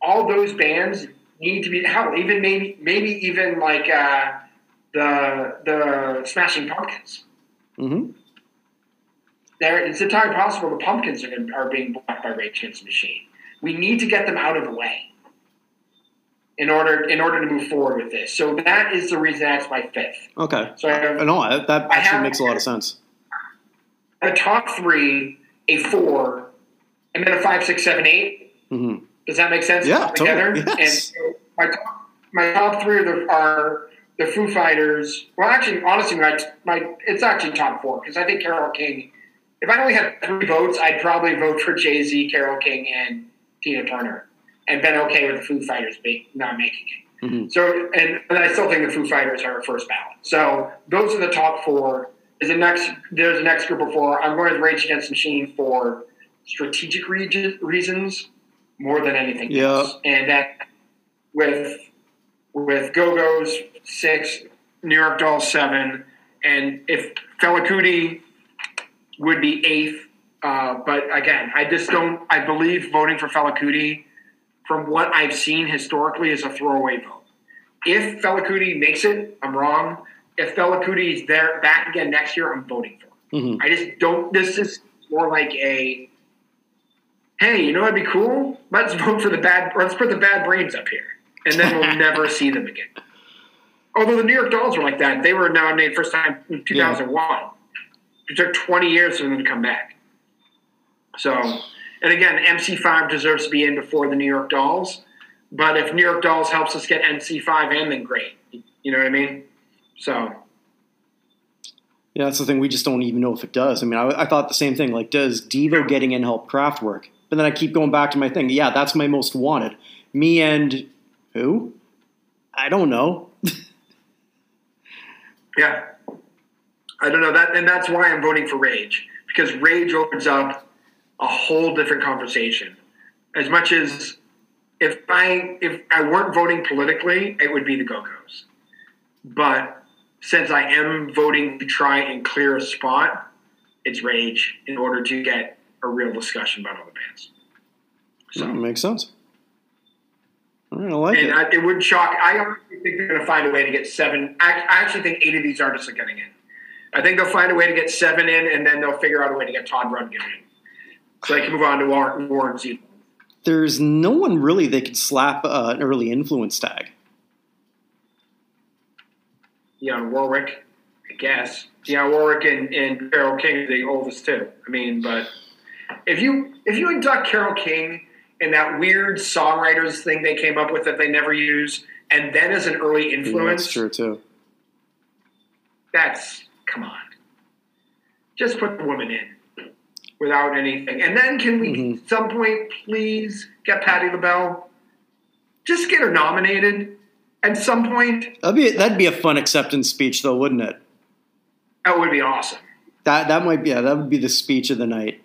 all those bands need to be hell. Even maybe maybe even like uh, the the Smashing Pumpkins. hmm There, it's entirely possible the Pumpkins are, gonna, are being blocked by Rage Against the Machine. We need to get them out of the way in order in order to move forward with this. So that is the reason that's my fifth. Okay. So I have No, I- that actually have- makes a lot of sense. a top three, a four, and then a five, six, seven, eight. hmm Does that make sense? Yeah, together. totally, yes. And my top, my top three are the, are the Foo Fighters. Well, actually, honestly, my my it's actually top four because I think Carole King. If I only had three votes, I'd probably vote for Jay Z, Carole King, and Tina Turner, and been okay with the Foo Fighters being, not making it. Mhm. So, and, and I still think the Foo Fighters are a first ballot. So those are the top four. Is the next? There's the next group of four. I'm going with Rage Against the Machine for strategic regi- reasons more than anything Yeah. else, and that with with Go Go's six, New York Dolls seven, and if Fela Kuti would be eighth. Uh, but again, I just don't. I believe voting for Fela Kuti, from what I've seen historically, is a throwaway vote. If Fela Kuti makes it, I'm wrong. If Fela Kuti is there back again next year, I'm voting for. him. hmm I just don't. This is more like a. Hey, you know what'd be cool? Let's vote for the bad. Let's put the bad brains up here, and then we'll never see them again. Although the New York Dolls were like that, they were nominated first time in 2001. It took 20 years for them to come back. So, and again, MC5 deserves to be in before the New York Dolls. But if New York Dolls helps us get MC5 in, then great. You know what I mean? So, Yeah, that's the thing. We just don't even know if it does. I mean, I, I thought the same thing. Like, does Devo getting in help Kraftwerk? But then I keep going back to my thing. Yeah, that's my most wanted. Me and who? I don't know. yeah. I don't know that, and that's why I'm voting for Rage because Rage opens up a whole different conversation. As much as if I if I weren't voting politically, it would be the Go Go's. But since I am voting to try and clear a spot, it's Rage in order to get a real discussion about other bands. So makes sense. I like And it. I, it wouldn't shock. I honestly think they're going to find a way to get seven. I, I actually think eight of these artists are getting in. I think they'll find a way to get seven in, and then they'll figure out a way to get Todd Rundgren in, so they can move on to Warren, Warren Zevon. There's no one really they could slap uh, an early influence tag. Dionne Warwick, I guess. Dionne Warwick and, and Carole King are the oldest too. I mean, but if you if you induct Carole King in that weird songwriters thing they came up with that they never use, and then as an early Yeah, influence, that's true too. that's come on. Just put the woman in without anything. And then can we Mhm. at some point please get Patti LaBelle? Just get her nominated at some point. That'd be that'd be a fun acceptance speech, though, wouldn't it? That would be awesome. That that might be yeah, that would be the speech of the night.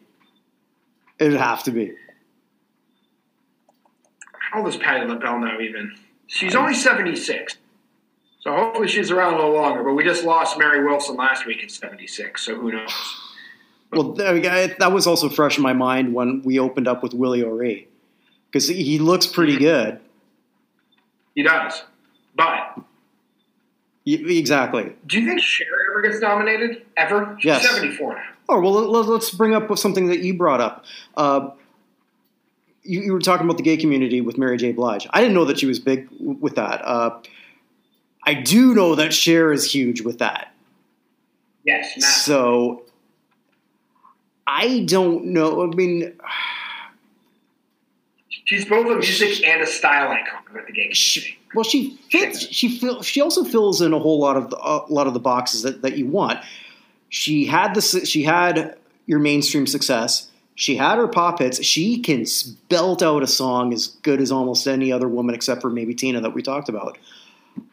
It'd have to be. How old is Patti LaBelle now even? She's only 76. So hopefully she's around a little longer. But we just lost Mary Wilson last week at 76, so who knows? Well, there we go. that was also fresh in my mind when we opened up with Willie O'Ree because he looks pretty good. He does. But Exactly. do you think Cher ever gets nominated? Ever? She's Yes. 74 now. Oh well, let- let's bring up something that you brought up. Uh, you, you were talking about the gay community with Mary J. Blige. I didn't know that she was big with that. Uh, I do know that Cher is huge with that. Yes, massive. So I don't know. I mean, She's both a music and a style icon with the gay she, community. well, she fits. She fill, She also fills in a whole lot of the, a lot of the boxes that, that you want. She had the. su- She had your mainstream success. She had her pop hits. She can belt out a song as good as almost any other woman, except for maybe Tina that we talked about.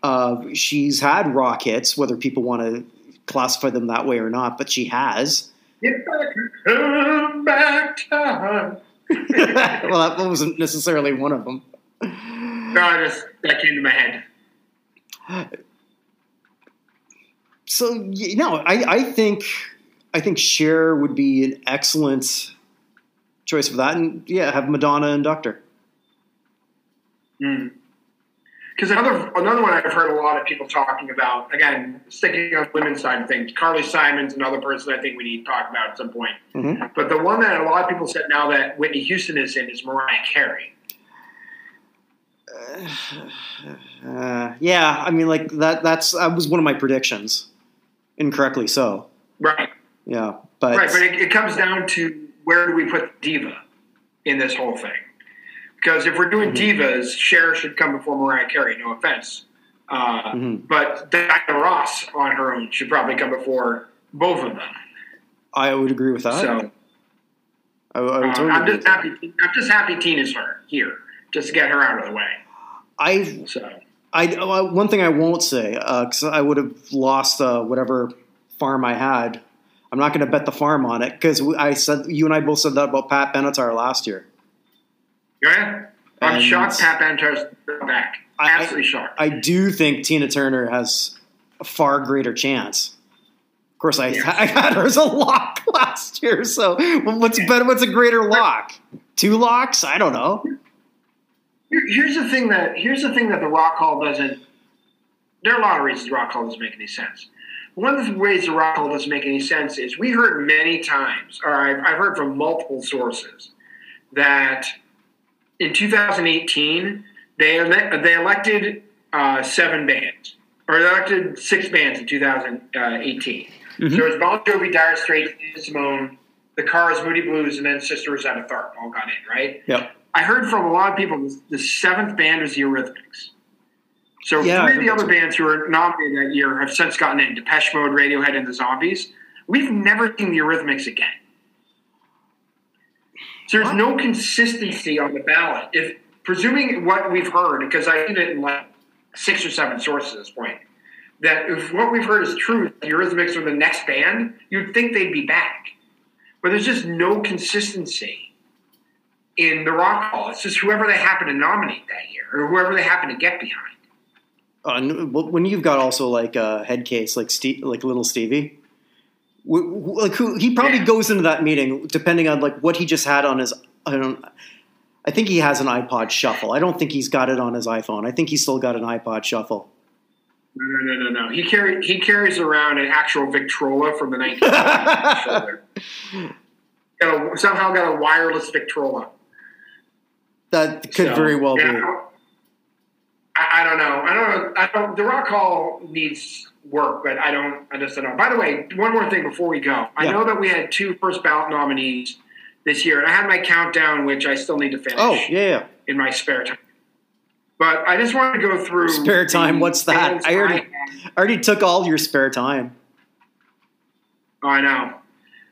Uh, she's had rock hits, whether people want to classify them that way or not, but she has. If I could come back time. well, that wasn't necessarily one of them. No, I just that came to my head. So y- no, I, I think I think Cher would be an excellent choice for that, and yeah, have Madonna and Doctor. Because another another one I've heard a lot of people talking about. Again, sticking on the women's side of things, Carly Simon's another person I think we need to talk about at some point. Mhm. But the one that a lot of people said now that Whitney Houston is in is Mariah Carey. Uh, yeah, I mean, like that. That's that was one of my predictions, incorrectly so. Right. Yeah, but, Right, but it, it comes down to where do we put diva in this whole thing? Because if we're doing divas, Cher should come before Mariah Carey. No offense, uh, Mhm. but Diana Ross on her own should probably come before both of them. I would agree with that. so I, I would uh, totally I'm just happy. I'm just happy Tina's her here, just to get her out of the way. I So I uh, one thing I won't say because I would have lost uh, whatever farm I had. I'm not going to bet the farm on it because I said you and I both said that about Pat Benatar last year. yeah, I'm And- shocked. Pat Benatar's back. I- I- Absolutely shocked. I do think Tina Turner has a far greater chance. Of course, I, Yeah. I had her as a lock last year. So what's better? What's a greater lock? Two locks? I don't know. Here's the thing that here's the thing that the Rock Hall doesn't. There are a lot of reasons the Rock Hall doesn't make any sense. One of the ways the Rock Hall doesn't make any sense is we heard many times, or I've, I've heard from multiple sources, that in 2018 they ele- they elected uh, seven bands, or they elected six bands in 2018. So it was Bon Jovi, Dire Straits, Simone, The Cars, Moody Blues, and then Sister Rosetta Tharpe all got in, right? Yep. I heard from a lot of people the, the seventh band was the Eurythmics. So Yeah, I three of the other bands who were nominated that year have since gotten in: Depeche Mode, Radiohead, and the Zombies. We've never seen the Eurythmics again. So there's no consistency on the ballot. If presuming what we've heard, because I've seen it in like six or seven sources at this point, that if what we've heard is true, the Eurythmics are the next band, you'd think they'd be back. But there's just no consistency in the Rock Hall. It's just whoever they happen to nominate that year, or whoever they happen to get behind. Uh, when you've got also like a head case like Steve, like little Stevie, wh- wh- like who he probably Yeah. goes into that meeting depending on like what he just had on his. I don't. I think he has an iPod Shuffle. I don't think he's got it on his iPhone. I think he's still got an iPod Shuffle. No, no, no, no, no. He carry he carries around an actual Victrola from the 1950s. shoulder. Got a, somehow got a wireless Victrola. That could So, very well yeah, be. I, I don't know. I don't know. I don't. The Rock Hall needs work, but I don't. I just don't know. By the way, one more thing before we go. Yeah. I know that we had two first ballot nominees this year, and I had my countdown, which I still need to finish. Oh yeah, in my spare time. But I just want to go through Spare time? What's that? I already-. I already took all your spare time. Oh, I know.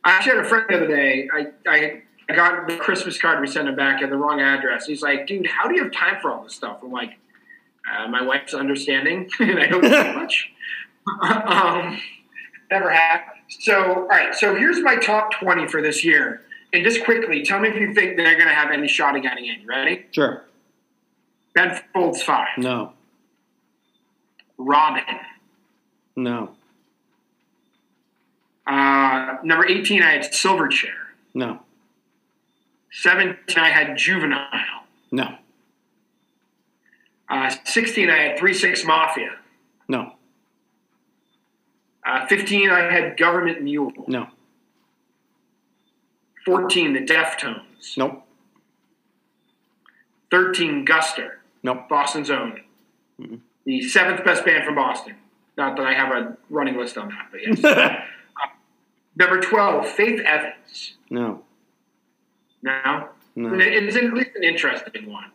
I actually had a friend the other day. I, I, I got the Christmas card we sent him back at the wrong address. He's like, dude, how do you have time for all this stuff? I'm like, uh, my wife's understanding, and I don't do much. um, never have. So, all right. So here's my top 20 for this year. And just quickly, tell me if you think they're going to have any shot at getting in. Ready? Sure. Ben Folds 5. No. Robyn. No. Uh, number 18, I had Silverchair. No. 17, I had Juvenile. No. Uh, 16, I had 3 6 Mafia. No. Uh, 15, I had Government Mule. No. 14, The Deftones. Nope. 13, Guster, Nope. Boston's own. Mhm. The seventh best band from Boston. Not that I have a running list on that, but yes. Number 12, Faith Evans. no. No? No. It's at least an interesting one.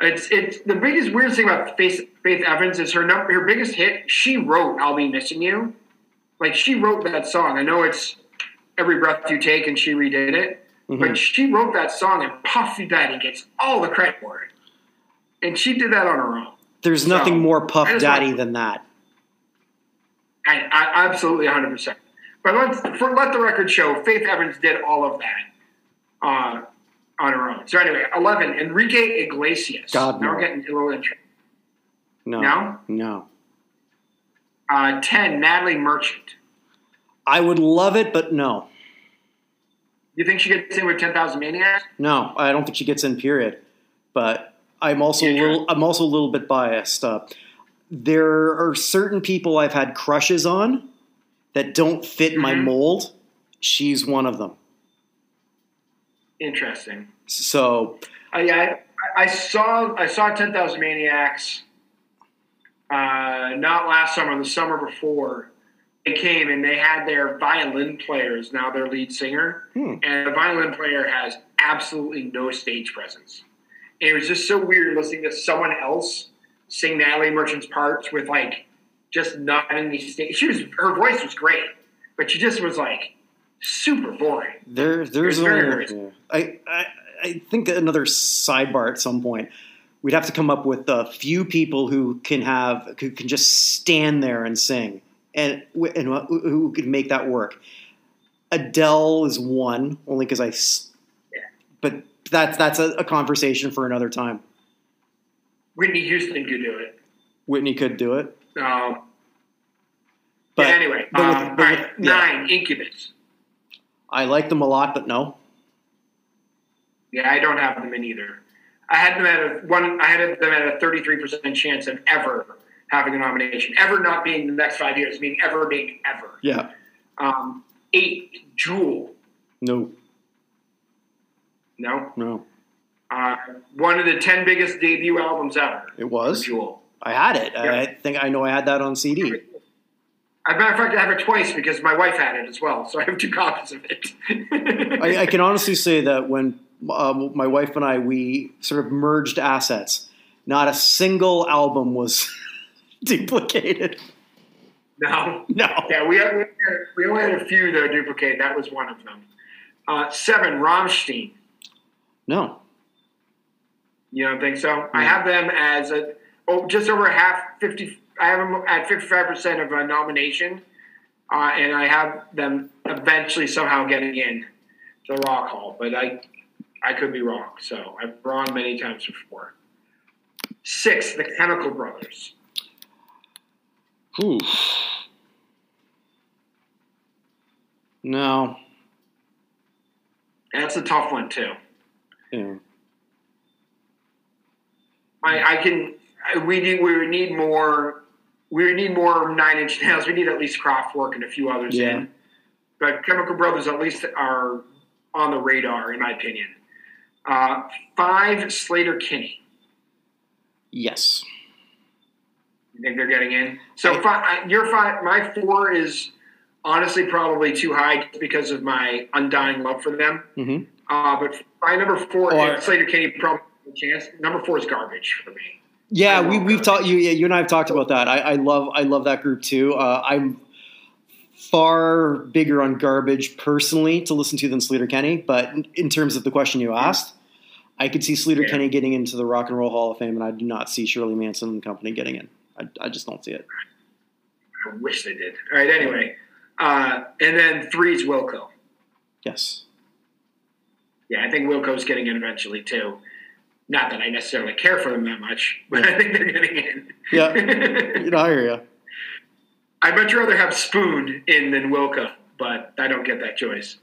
It's it's the biggest weird thing about Faith, Faith Evans is her number her biggest hit. She wrote "I'll Be Missing You," like she wrote that song. I know it's "Every Breath You Take" and she redid it, Mhm. but she wrote that song and Puffy Daddy gets all the credit for it, and she did that on her own. There's nothing more Puff Daddy want- than that. I, I absolutely 100. percent But let for let the record show, Faith Evans did all of that uh, on her own. So anyway, 11, Enrique Iglesias. God, now no. we're getting a little interesting. No. No? No. Uh, 10, Natalie Merchant. I would love it, but no. You think she gets in with 10,000 Maniacs? No, I don't think she gets in. Period. But I'm also a little. I'm also a little bit biased. Uh, there are certain people I've had crushes on that don't fit my Mhm. mold. She's one of them. Interesting. So yeah, I, I saw I saw 10,000 Maniacs uh, not last summer, the summer before. They came and they had their violin players, now their lead singer. Hmm. And the violin player has absolutely no stage presence. And it was just so weird listening to someone else sing Natalie Merchant's parts with like just not any stage. She was her voice was great, but she just was like super boring. there, there's very, yeah. I, I, I think another sidebar at some point. We'd have to come up with a few people who can have who can just stand there and sing, and and who could make that work. Adele is one, only because I. Yeah. But that's that's a, a conversation for another time. Whitney Houston could do it. Whitney could do it, Um, but yeah, anyway, but with- um, but with- right, yeah. nine Incubus. I like them a lot, but no. Yeah, I don't have them in either. I had them at a one. I had them at a thirty-three percent chance of ever having a nomination, ever not being the next five years, meaning ever being ever. Yeah, Um, eight Jewel. no, No, no. uh, one of the ten biggest debut albums ever. It was. Jewel. I had it. I think I know I had that on CD. As a matter of fact, I have it twice because my wife had it as well, so I have two copies of it. I, I can honestly say that when um, my wife and I we sort of merged assets, not a single album was duplicated. no. No. Yeah, we, had, we, only had a few that are duplicated. That was one of them. Uh, seven, Rammstein. No. You don't think so? I have them as a oh, just over half fifty. I have them at fifty-five percent of a nomination, uh, and I have them eventually somehow getting in the Rock Hall. But I, I could be wrong. So I've wrong many times before. Six, the Chemical Brothers. Ooh. No. That's a tough one too. Yeah. I, I can. We need. We would need more. We need more Nine Inch Nails. We need at least Kraftwerk and a few others Yeah. in. But Chemical Brothers at least are on the radar, in my opinion. Uh, five Sleater Kinney. Yes. You think they're getting in? So five, your five, my four is honestly probably too high because of my undying love for them. Mm-hmm. Uh, but my number four, I- Sleater Kinney probably a chance. Number four is garbage for me. Yeah, we, we've talked. You, yeah, you and I have talked about that. I, I love, I love that group too. Uh, I'm far bigger on garbage personally to listen to than Sleater Kinney. But in- in terms of the question you asked, I could see Sleater Yeah. Kinney getting into the Rock and Roll Hall of Fame, and I do not see Shirley Manson and company getting in. I, I just don't see it. I wish they did. All right, anyway. Uh, and then three is Wilco. Yes. Yeah, I think Wilco's getting in eventually too. Not that I necessarily care for them that much, but I think they're getting in. Yeah. You know, I hear you. I'd much rather have Spoon in than Wilco, but I don't get that choice.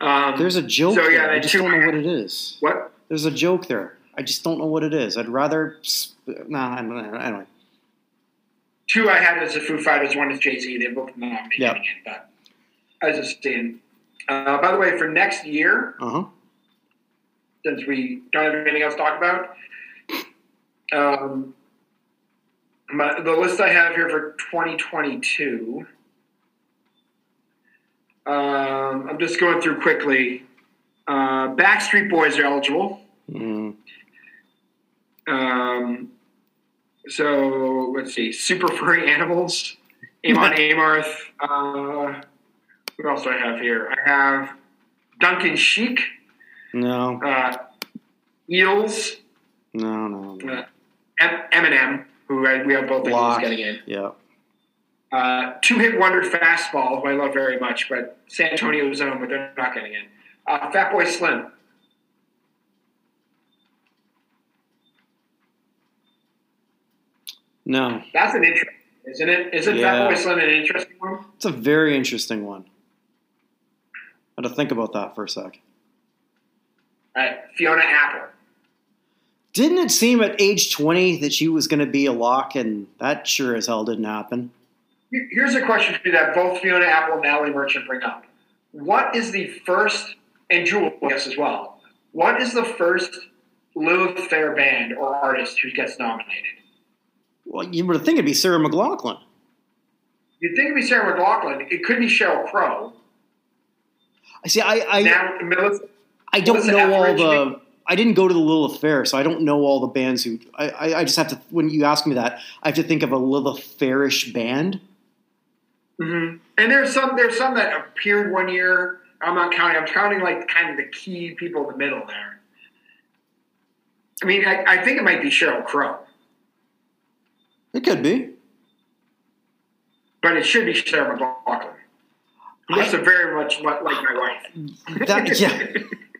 Um, There's a joke So, yeah, there. I just don't know what it is. what? There's a joke there. I just don't know what it is. I'd rather. sp- Nah, I don't know. anyway. Two I had as the Foo Fighters, one is Jay Z. They're both nominated in, but I was just saying. Uh, by the way, for next year, Uh huh. Since we don't have anything else to talk about, um, my, the list I have here for 2022. Um, I'm just going through quickly. Uh, Backstreet Boys are eligible. Mm. Um, so let's see, Super Furry Animals, Amon Amarth. Uh, what else do I have here? I have Duncan Sheik, No. uh, Eels, No. No. no. uh, M- Eminem, who I, we have both think Lock. getting in. Yeah. Uh, Two Hit Wonder Fastball, who I love very much, but San Antonio Zone, but they're not getting in. Uh, Fatboy Slim. No. That's an interesting, isn't it? Isn't Yeah. Fatboy Slim an interesting one? It's a very interesting one. I had to think about that for a sec. Right, Fiona Apple. Didn't it seem at age 20 that she was going to be a lock, and that sure as hell didn't happen? Here's a question for you that both Fiona Apple and Natalie Merchant bring up. What is the first, and Jewel, yes, as well, what is the first Lilith Fair band or artist who gets nominated? Well, you would think it'd be Sarah McLachlan. You'd think it'd be Sarah McLachlan. It could be Sheryl Crow. I see. I I, now, Melissa, I don't know all the. I didn't go to the Lilith Fair, so I don't know all the bands who. I, I, I just have to. When you ask me that, I have to think of a Lilith Fairish band. hmm and there's some there's some that appeared one year. I'm not counting. I'm counting like kind of the key people in the middle there. I mean, I, I think it might be Sheryl Crow, It could be. but it should be Sarah McLachlan. Looks very much li- like my wife. That yeah.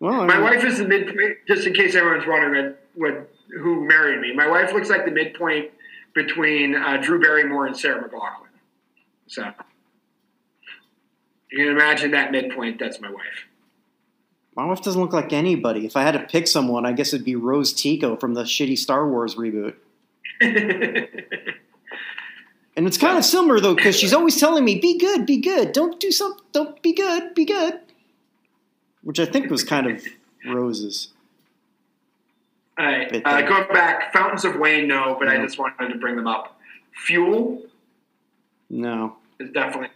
Well, My wife is the midpoint. Just in case everyone's wondering what, who married me, my wife looks like the midpoint between uh, Drew Barrymore and Sarah McLachlan. So you can imagine that midpoint. That's my wife. My wife doesn't look like anybody. If I had to pick someone, I guess it'd be Rose Tico from the shitty Star Wars reboot. And it's kind of similar though, because she's always telling me, "Be good, be good. Don't do something. Don't be good, be good." Which I think was kind of Rose's. All right, uh, going back, Fountains of Wayne, no, but I just wanted to bring them up. Fuel No, is definitely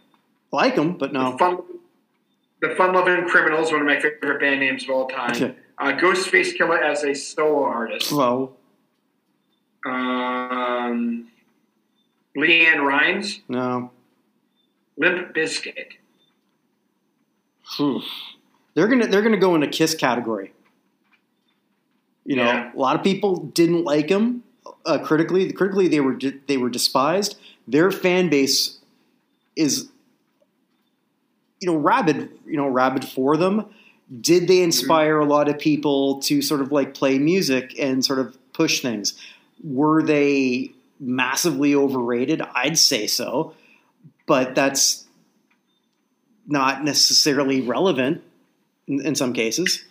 like them, but the no. fun. The Fun Loving Criminals, one of my favorite band names of all time. Okay. Uh, Ghostface Killah as a solo artist. Well, Um, LeAnn Rimes, no. Limp Bizkit. Phew. They're gonna they're gonna go in a Kiss category. You know, Yeah. a lot of people didn't like them uh, critically. Critically, they were they were despised. Their fan base is, you know, rabid. You know, rabid for them. Did they inspire a lot of people to sort of like play music and sort of push things? Were they massively overrated? I'd say so, but that's not necessarily relevant in, in some cases.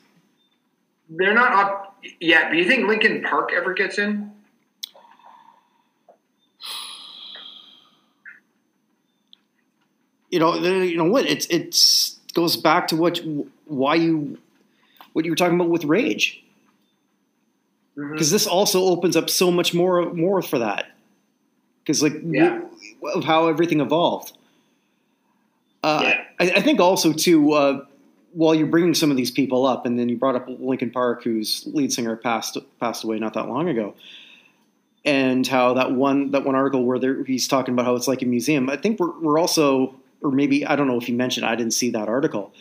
They're not up yet, but you think Linkin Park ever gets in? You know, you know what? It's it's goes back to what why you what you were talking about with rage because this also opens up so much more more for that. because like Yeah. of how everything evolved. Uh, Yeah. I, I think also too, uh, while you're bringing some of these people up, and then you brought up Linkin Park, whose lead singer passed passed away not that long ago, and how that one that one article where there, he's talking about how it's like a museum. I think we're we're also, or maybe I don't know if you mentioned, I didn't see that article.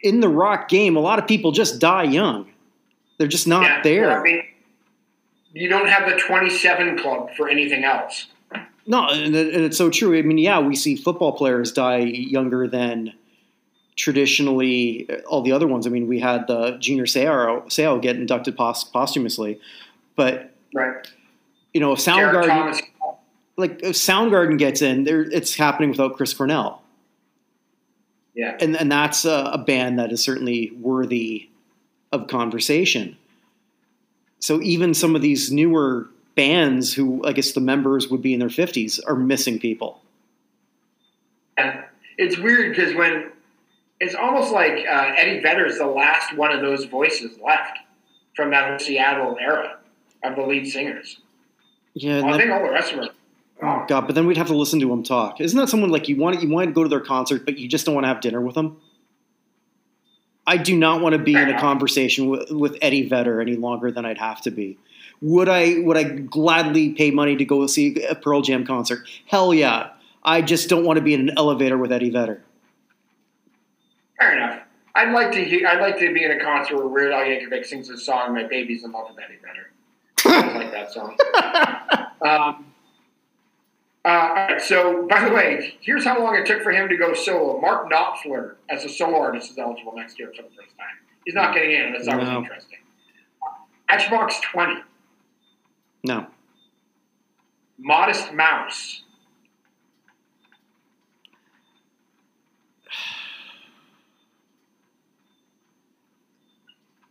In the rock game, a lot of people just die young. They're just not Yeah. there. Well, I mean, you don't have the 27 club for anything else. No, and it's so true. I mean, yeah, we see football players die younger than traditionally uh, all the other ones. I mean, we had the Junior Seau, Seau get inducted pos- posthumously, but Right. you know, if Soundgarden, like if Soundgarden gets in, there it's happening without Chris Cornell, Yeah. and and that's a, a band that is certainly worthy of conversation. So even some of these newer bands, who I guess the members would be in their fifties, are missing people. And it's weird because when it's almost like uh, Eddie Vedder is the last one of those voices left from that Seattle era of the lead singers. Yeah, Well, I think all the rest of them. Oh God! But then we'd have to listen to him talk. Isn't that someone like you want? You want to go to their concert, but you just don't want to have dinner with them. I do not want to be in a conversation with, with Eddie Vedder any longer than I'd have to be. Would I? Would I gladly pay money to go see a Pearl Jam concert? Hell yeah! I just don't want to be in an elevator with Eddie Vedder. Fair enough. I'd like to hear. I'd like to be in a concert where Weird Al Yankovic sings the song "My Baby's in Love with Eddie Vedder." I like that song. Um, uh, all right. So, by the way, here's how long it took for him to go solo. Mark Knopfler, as a solo artist, is eligible next year for the first time. He's not getting in. That's always No. interesting. Matchbox 20, No, Modest Mouse,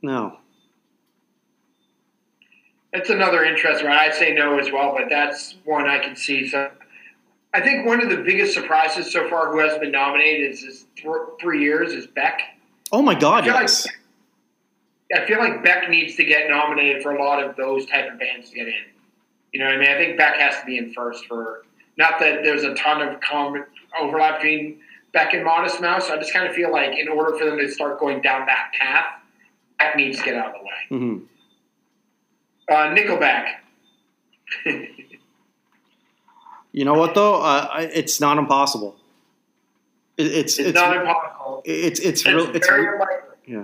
no. That's another interesting one. I'd say no as well, but that's one I can see. So I think one of the biggest surprises so far who has been nominated is, is th- three years is Beck. Oh my God! I feel, Yes. like, I feel like Beck needs to get nominated for a lot of those type of bands to get in. You know what I mean? I think Beck has to be in first for not that there's a ton of common overlap between Beck and Modest Mouse. I just kind of feel like in order for them to start going down that path, Beck needs to get out of the way. Mm-hmm. Uh, Nickelback. You know what though? Uh, it's not impossible. It, it's It's, it's not impossible. it's it's It's, real. It's very real- unlikely, yeah.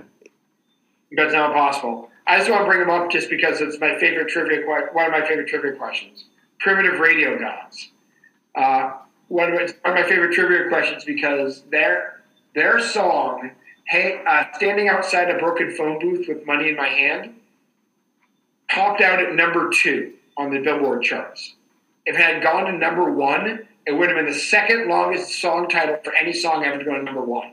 but it's not impossible. I just want to bring them up just because it's my favorite trivia. One of my favorite trivia questions. Primitive radio gods. Uh, one of my, one of my favorite trivia questions because their their song, "Hey, uh, standing outside a broken phone booth with money in my hand," popped out at number two on the Billboard charts. If it had gone to number one, it would have been the second longest song title for any song ever to go to number one.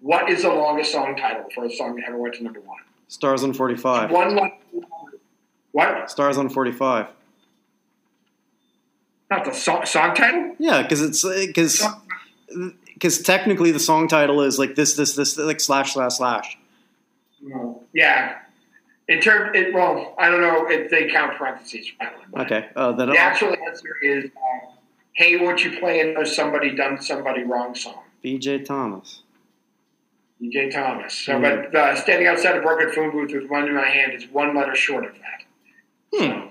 What is the longest song title for a song that ever went to number one? Stars on forty five. One line. What? Stars on forty five. Not the song, song title? Yeah, because it's because because technically the song title is like this this this like slash slash slash. Yeah. In terms, it, well, I don't know if they count parentheses. for that one, but Okay, uh, then The actual answer is, um, "Hey, won't you play another somebody done somebody wrong song?" B.J. Thomas. B.J. Thomas. So, Hmm. but uh, standing outside a broken phone booth with one in my hand is one letter short of that. Hmm. So,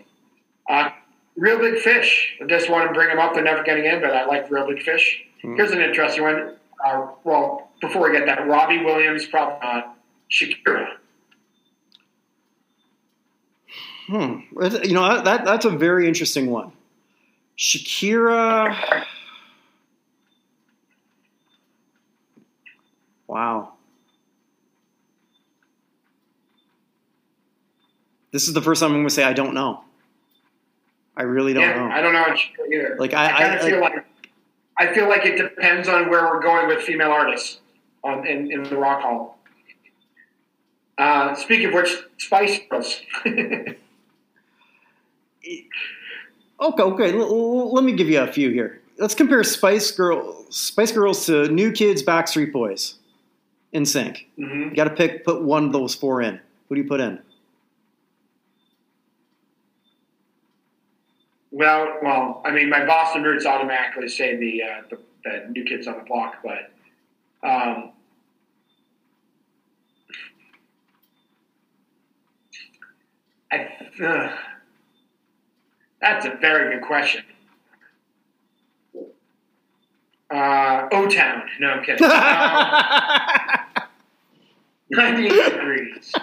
uh, Real Big Fish. I just want to bring them up. They're never getting in, but I like Real Big Fish. Hmm. Here's an interesting one. Uh, well, before we get that, Robbie Williams, probably not. Shakira. Hmm. You know that that's a very interesting one. Shakira. Wow. This is the first time I'm going to say I don't know. I really don't yeah, know. I don't know either. Like, I- kind I- of feel like I feel like it depends on where we're going with female artists on, in, in the Rock Hall. Uh, speaking of which, Spice Girls. Okay, okay. L- l- let me give you a few here. Let's compare Spice Girl, Spice Girls to New Kids, Backstreet Boys, NSYNC. hmm You got to pick, put one of those four in. Who do you put in? Well, well, I mean, my Boston roots automatically say the uh, the, the new kids on the block, but um, I, uh, that's a very good question. Uh, O Town. No, I'm kidding. Um, 98 degrees.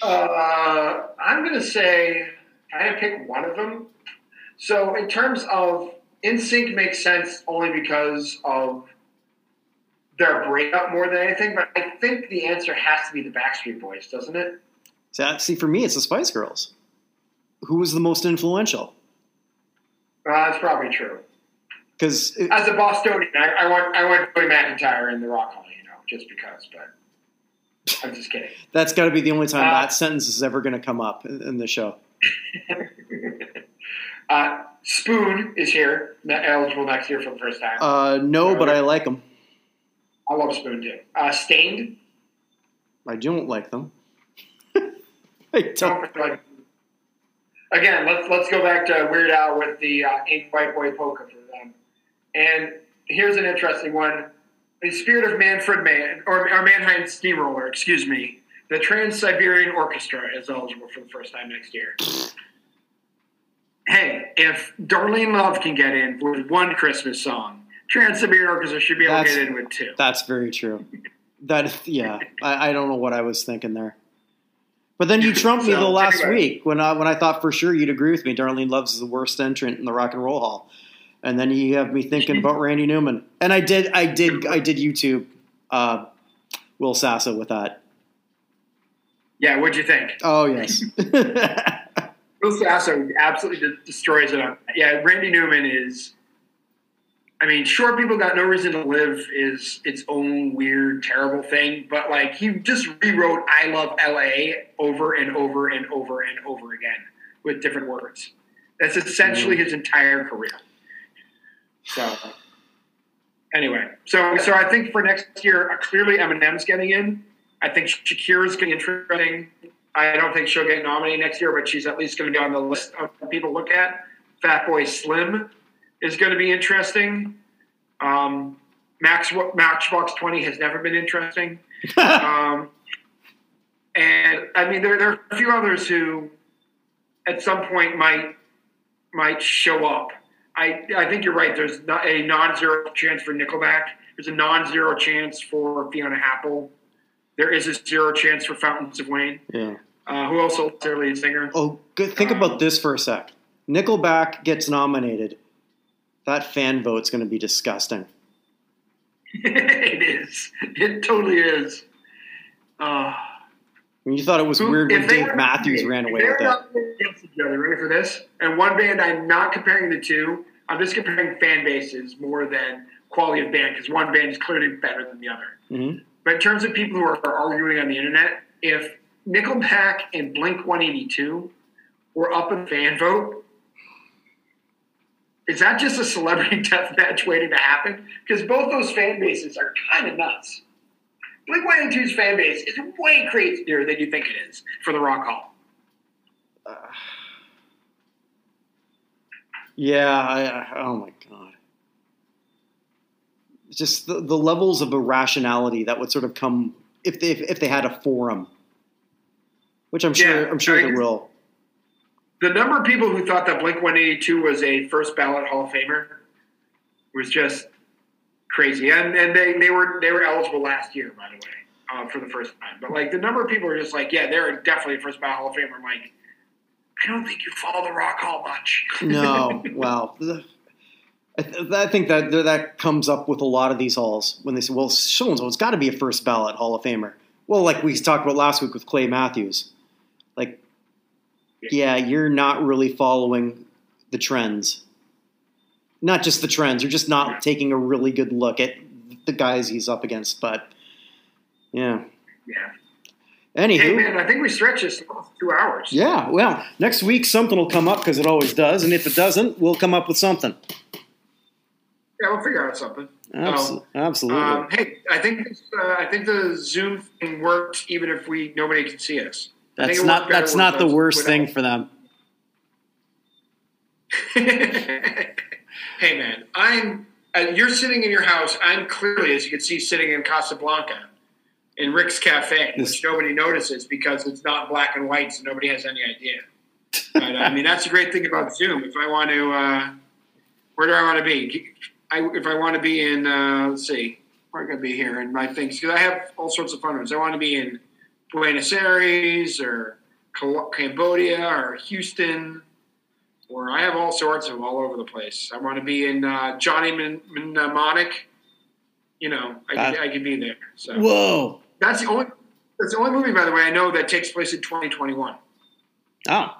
Uh, I'm going to say can I pick one of them. So, in terms of NSYNC makes sense only because of their breakup more than anything, but I think the answer has to be the Backstreet Boys, doesn't it? See, for me, it's the Spice Girls. Who was the most influential? Uh, that's probably true. Because As a Bostonian, I, I want I want Joey McIntyre in the Rock Hall, you know, just because. But I'm just kidding. that's got to be the only time Uh, that sentence is ever going to come up in, in the show. uh, Spoon is here, eligible next year for the first time. Uh, no, but I like them. I love Spoon too. Uh, Staind. I don't like them. I don't. Like- Again, let's let's go back to Weird Al with the uh, Angry White Boy Polka for them. And here's an interesting one: the spirit of Manfred Mann or, or Mannheim Steamroller, excuse me. The Trans Siberian Orchestra is eligible for the first time next year. Hey, if Darlene Love can get in with one Christmas song, Trans Siberian Orchestra should be able That's- to get in with two. That's very true. That yeah, I, I don't know what I was thinking there. But then you trumped me So, the last anyway. week when I when I thought for sure you'd agree with me. Darlene Loves is the worst entrant in the Rock and Roll Hall, and then you have me thinking about Randy Newman. And I did, I did, I did YouTube uh, Will Sasso with that. Yeah, what'd you think? Oh yes, Will Sasso absolutely destroys it. Yeah, Randy Newman is. I mean, sure, people got no reason to live is its own weird, terrible thing, but like he just rewrote "I Love L.A." over and over and over and over again with different words. That's essentially his entire career. So, anyway, so so I think for next year, uh, clearly Eminem's getting in. I think Shakira's getting interesting. I don't think she'll get nominated next year, but she's at least going to be on the list of people to look at. Fatboy Slim is going to be interesting. Um, Max Matchbox Twenty has never been interesting. Um, and I mean, there, there are a few others who, at some point, might might show up. I I think you're right. There's not a non-zero chance for Nickelback. There's a non-zero chance for Fiona Apple. There is a zero chance for Fountains of Wayne. yeah. Uh, who else is their lead singer? Oh, good. Think about this for a sec. Nickelback gets nominated. That fan vote's going to be disgusting. it is. It totally is. Uh, I mean, you thought it was who- weird when Dave Matthews ran away with it. not against each other, ready for this? And one band, I'm not comparing the two. I'm just comparing fan bases more than quality of band because one band is clearly better than the other. Mhm. But in terms of people who are arguing on the internet, if Nickelback and Blink 182 were up in fan vote, is that just a celebrity death match waiting to happen? Because both those fan bases are kind of nuts. Blink 182's fan base is way crazier than you think it is for the Rock Hall. Yeah. I, I, oh my god. Just the, the levels of irrationality that would sort of come if they if they had a forum, which I'm sure Yeah, I'm sure I they will. The number of people who thought that Blink 182 was a first ballot Hall of Famer was just crazy. And, and they, they were they were eligible last year, by the way, uh, for the first time. But like the number of people are just like, yeah, they're definitely a first ballot Hall of Famer. I'm like, I don't think you follow the Rock Hall much. No, well, I, th- I think that that comes up with a lot of these halls when they say, "Well, so and so, it's got to be a first ballot Hall of Famer." Well, like we talked about last week with Clay Matthews, like, yeah, you're not really following the trends. Not just the trends; you're just not taking a really good look at the guys he's up against. But yeah, yeah. anywho, Hey man, I think we stretch this two hours. yeah. Well, next week something will come up because it always does, and if it doesn't, we'll come up with something. Yeah, we'll figure out something. Abs- Um, absolutely. Um, hey, I think this, uh, I think the Zoom thing works even if we nobody can see us. That's not that's not the worst thing for them. hey man, I'm. Uh, you're sitting in your house. I'm clearly, as you can see, sitting in Casablanca, in Rick's Cafe, This- which nobody notices because it's not black and white, so nobody has any idea. But I mean, that's the great thing about Zoom. If I want to, uh, where do I want to be? I, if I want to be in, uh, let's see, where am going to be here in my things? Because I have all sorts of fun ones. I want to be in Buenos Aires or Cambodia or Houston, or I have all sorts of them all over the place. I want to be in uh, Johnny Mn- Mnemonic. You know, I could, Uh, I could be there. So Whoa. that's the only. That's the only movie, by the way, I know that takes place in 2021. Oh.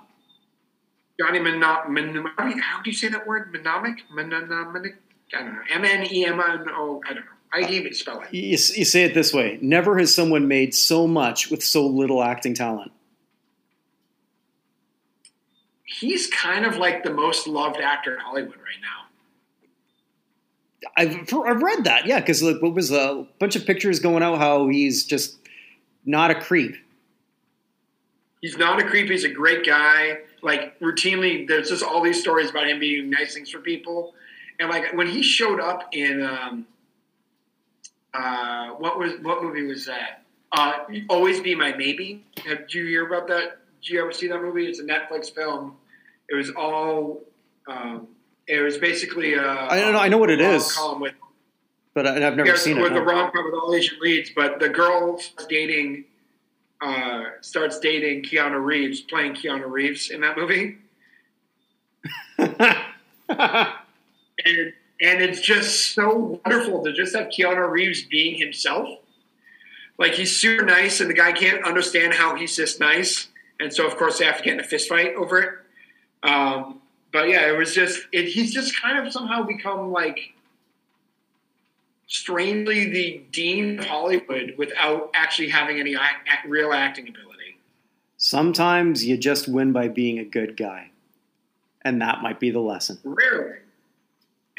Johnny Mnemonic. Mnem- how do you- how do you say that word? Mnemonic? Mnemonic? I don't know. M N E M N O. I don't know. I uh, even spell it. You, you say it this way Never has someone made so much with so little acting talent. He's kind of like the most loved actor in Hollywood right now. I've, I've read that, yeah, because like, what was a bunch of pictures going out how he's just not a creep. He's not a creep. He's a great guy. Like routinely, there's just all these stories about him being nice things for people. And like when he showed up in um, uh, what was what movie was that? Uh, Always Be My Maybe. Have did you hear about that? Did you ever see that movie? It's a Netflix film. It was all. Um, it was basically. A, I don't know. I know what it is, rom-com with but I, I've never yeah, seen it. with the rom com with all Asian leads, but the girl starts dating uh, starts dating Keanu Reeves, playing Keanu Reeves in that movie, and and it's just so wonderful to just have Keanu Reeves being himself. Like he's super nice, and the guy can't understand how he's just nice, and so of course they have to get in a fist fight over it. Um, but yeah, it was just it, he's just kind of somehow become like strangely the dean of Hollywood without actually having any act, real acting ability. Sometimes you just win by being a good guy. And that might be the lesson. Rarely.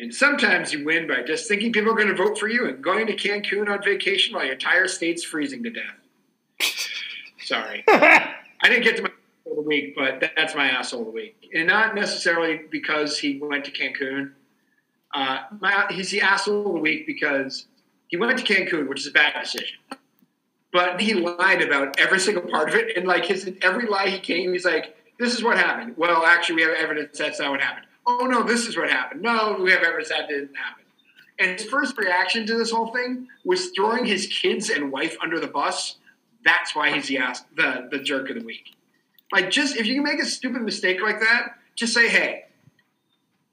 And sometimes you win by just thinking people are going to vote for you and going to Cancun on vacation while your entire state's freezing to death. Sorry. I didn't get to my asshole of the week, but that's my asshole of the week. And not necessarily because he went to Cancun. Uh, my, he's the asshole of the week because he went to Cancun, which is a bad decision. But he lied about every single part of it. And like his every lie he came, he's like, this is what happened. Well, actually, we have evidence that's not what happened. Oh, no, this is what happened. No, we have evidence that didn't happen. And his first reaction to this whole thing was throwing his kids and wife under the bus. That's why he's the ass, the, the jerk of the week. Like, just if you can make a stupid mistake like that, just say, hey,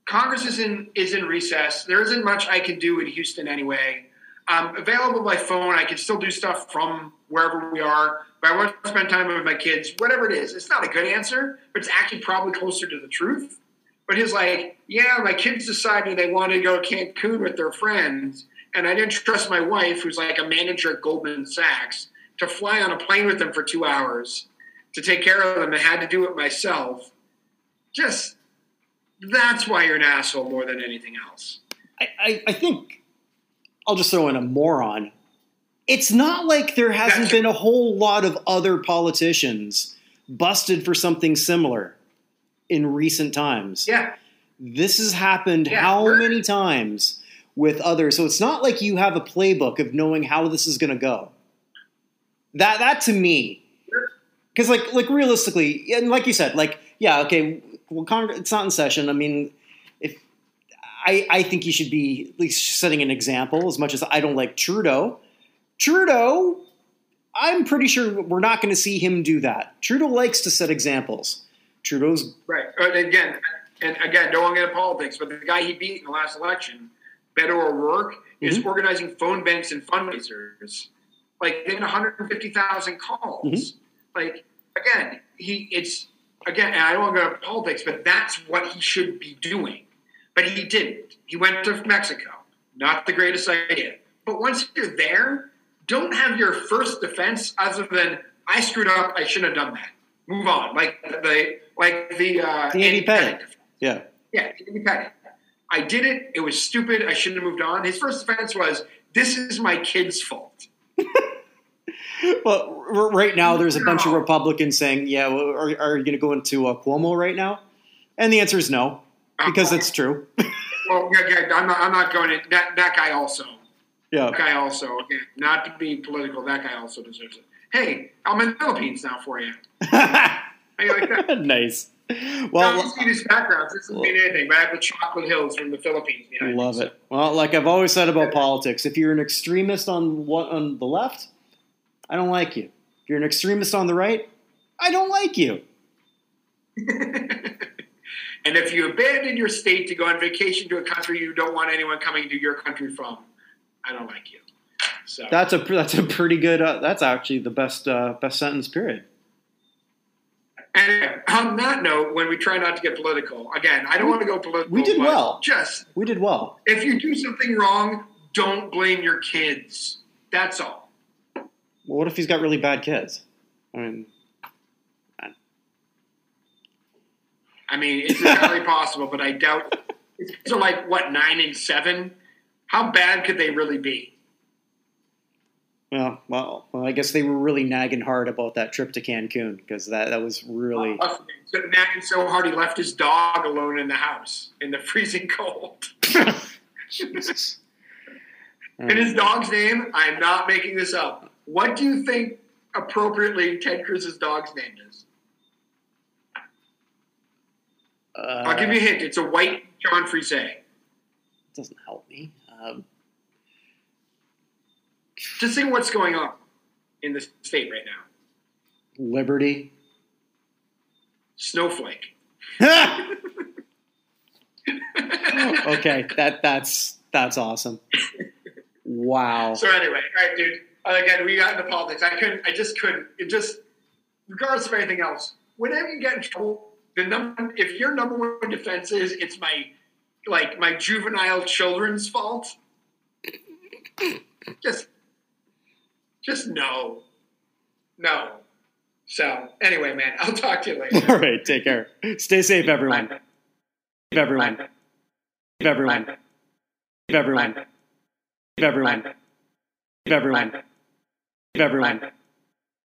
Congress is in is in recess. There isn't much I can do in Houston anyway. I'm available by phone. I can still do stuff from wherever we are. But I want to spend time with my kids. Whatever it is, it's not a good answer, but it's actually probably closer to the truth. But he's like, yeah, my kids decided they wanted to go to Cancun with their friends, and I didn't trust my wife, who's like a manager at Goldman Sachs, to fly on a plane with them for two hours to take care of them. I had to do it myself. Just that's why you're an asshole more than anything else. I, I, I think I'll just throw in a moron. It's not like there hasn't That's- been a whole lot of other politicians busted for something similar in recent times. Yeah, This has happened Yeah, how many times with others? So it's not like you have a playbook of knowing how this is going to go. That that to me, because like like realistically, and like you said, like yeah, okay, well, Congress it's not in session. I mean, if I I think you should be at least setting an example. As much as I don't like Trudeau, Trudeau, I'm pretty sure we're not going to see him do that. Trudeau likes to set examples. Trudeau's right. And again, and again, don't want to get into politics, but the guy he beat in the last election, Beto O'Rourke, is Mhm. organizing phone banks and fundraisers. Like they had 150,000 calls. Mhm. Like again, he it's again, and I don't want to go into politics, but that's what he should be doing. But he didn't. He went to Mexico. Not the greatest idea. But once you're there, don't have your first defense other than I screwed up. I shouldn't have done that. Move on. Like the like the uh, The Andy Pettitte. yeah. Yeah, Andy Pettitte. I did it. It was stupid. I shouldn't have moved on. His first defense was, "This is my kid's fault." Well, right now there's a bunch of Republicans saying, "Yeah, well, are, are you going to go into uh, Cuomo right now?" And the answer is no. because it's true. Well, yeah, yeah, I'm not. I'm not going to that. That guy also. yeah. That guy also. Again, not to be political. That guy also deserves it. Hey, I'm in the Philippines now for you. Like that? nice. Well, no, see these backgrounds. This doesn't mean anything. But I have the chocolate hills from the Philippines. behind me, love so- it. Well, like I've always said about politics, if you're an extremist on what on the left, I don't like you. If you're an extremist on the right, I don't like you. and if you abandon your state to go on vacation to a country you don't want anyone coming to your country from, I don't like you. So That's a that's a pretty good. Uh, that's actually the best uh, best sentence. Period. And on that note, when we try not to get political, again, I don't want to go political. We did well. Just We did well. if you do something wrong, don't blame your kids. That's all. Well, what if he's got really bad kids? I mean, I mean, it's entirely possible, but I doubt. Are like what nine and seven. How bad could they really be? Well, well, well, I guess they were really nagging hard about that trip to Cancun because that that was really. So nagging so hard he left his dog alone in the house in the freezing cold. Jesus. And his dog's name, I'm not making this up. What do you think appropriately Ted Cruz's dog's name is? Uh, I'll give you a hint. It's a white Bichon Frise. It doesn't help me. Um, Just think what's going on in the state right now. Liberty. Snowflake. okay, that that's that's awesome. Wow. So anyway, all right, dude. Uh, again, we got into politics. I couldn't. I just couldn't. It just, regardless of anything else, whenever you get in trouble, the number if your number one defense is it's my like my juvenile children's fault, just just no, no. So anyway, man, I'll talk to you later. All right, take care. Stay safe, everyone. Bye. Everyone. Bye. Everyone. Bye. Everyone. Bye. Everyone. Bye. Everyone. Bye. Everyone. Bye.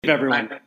Everyone. Bye.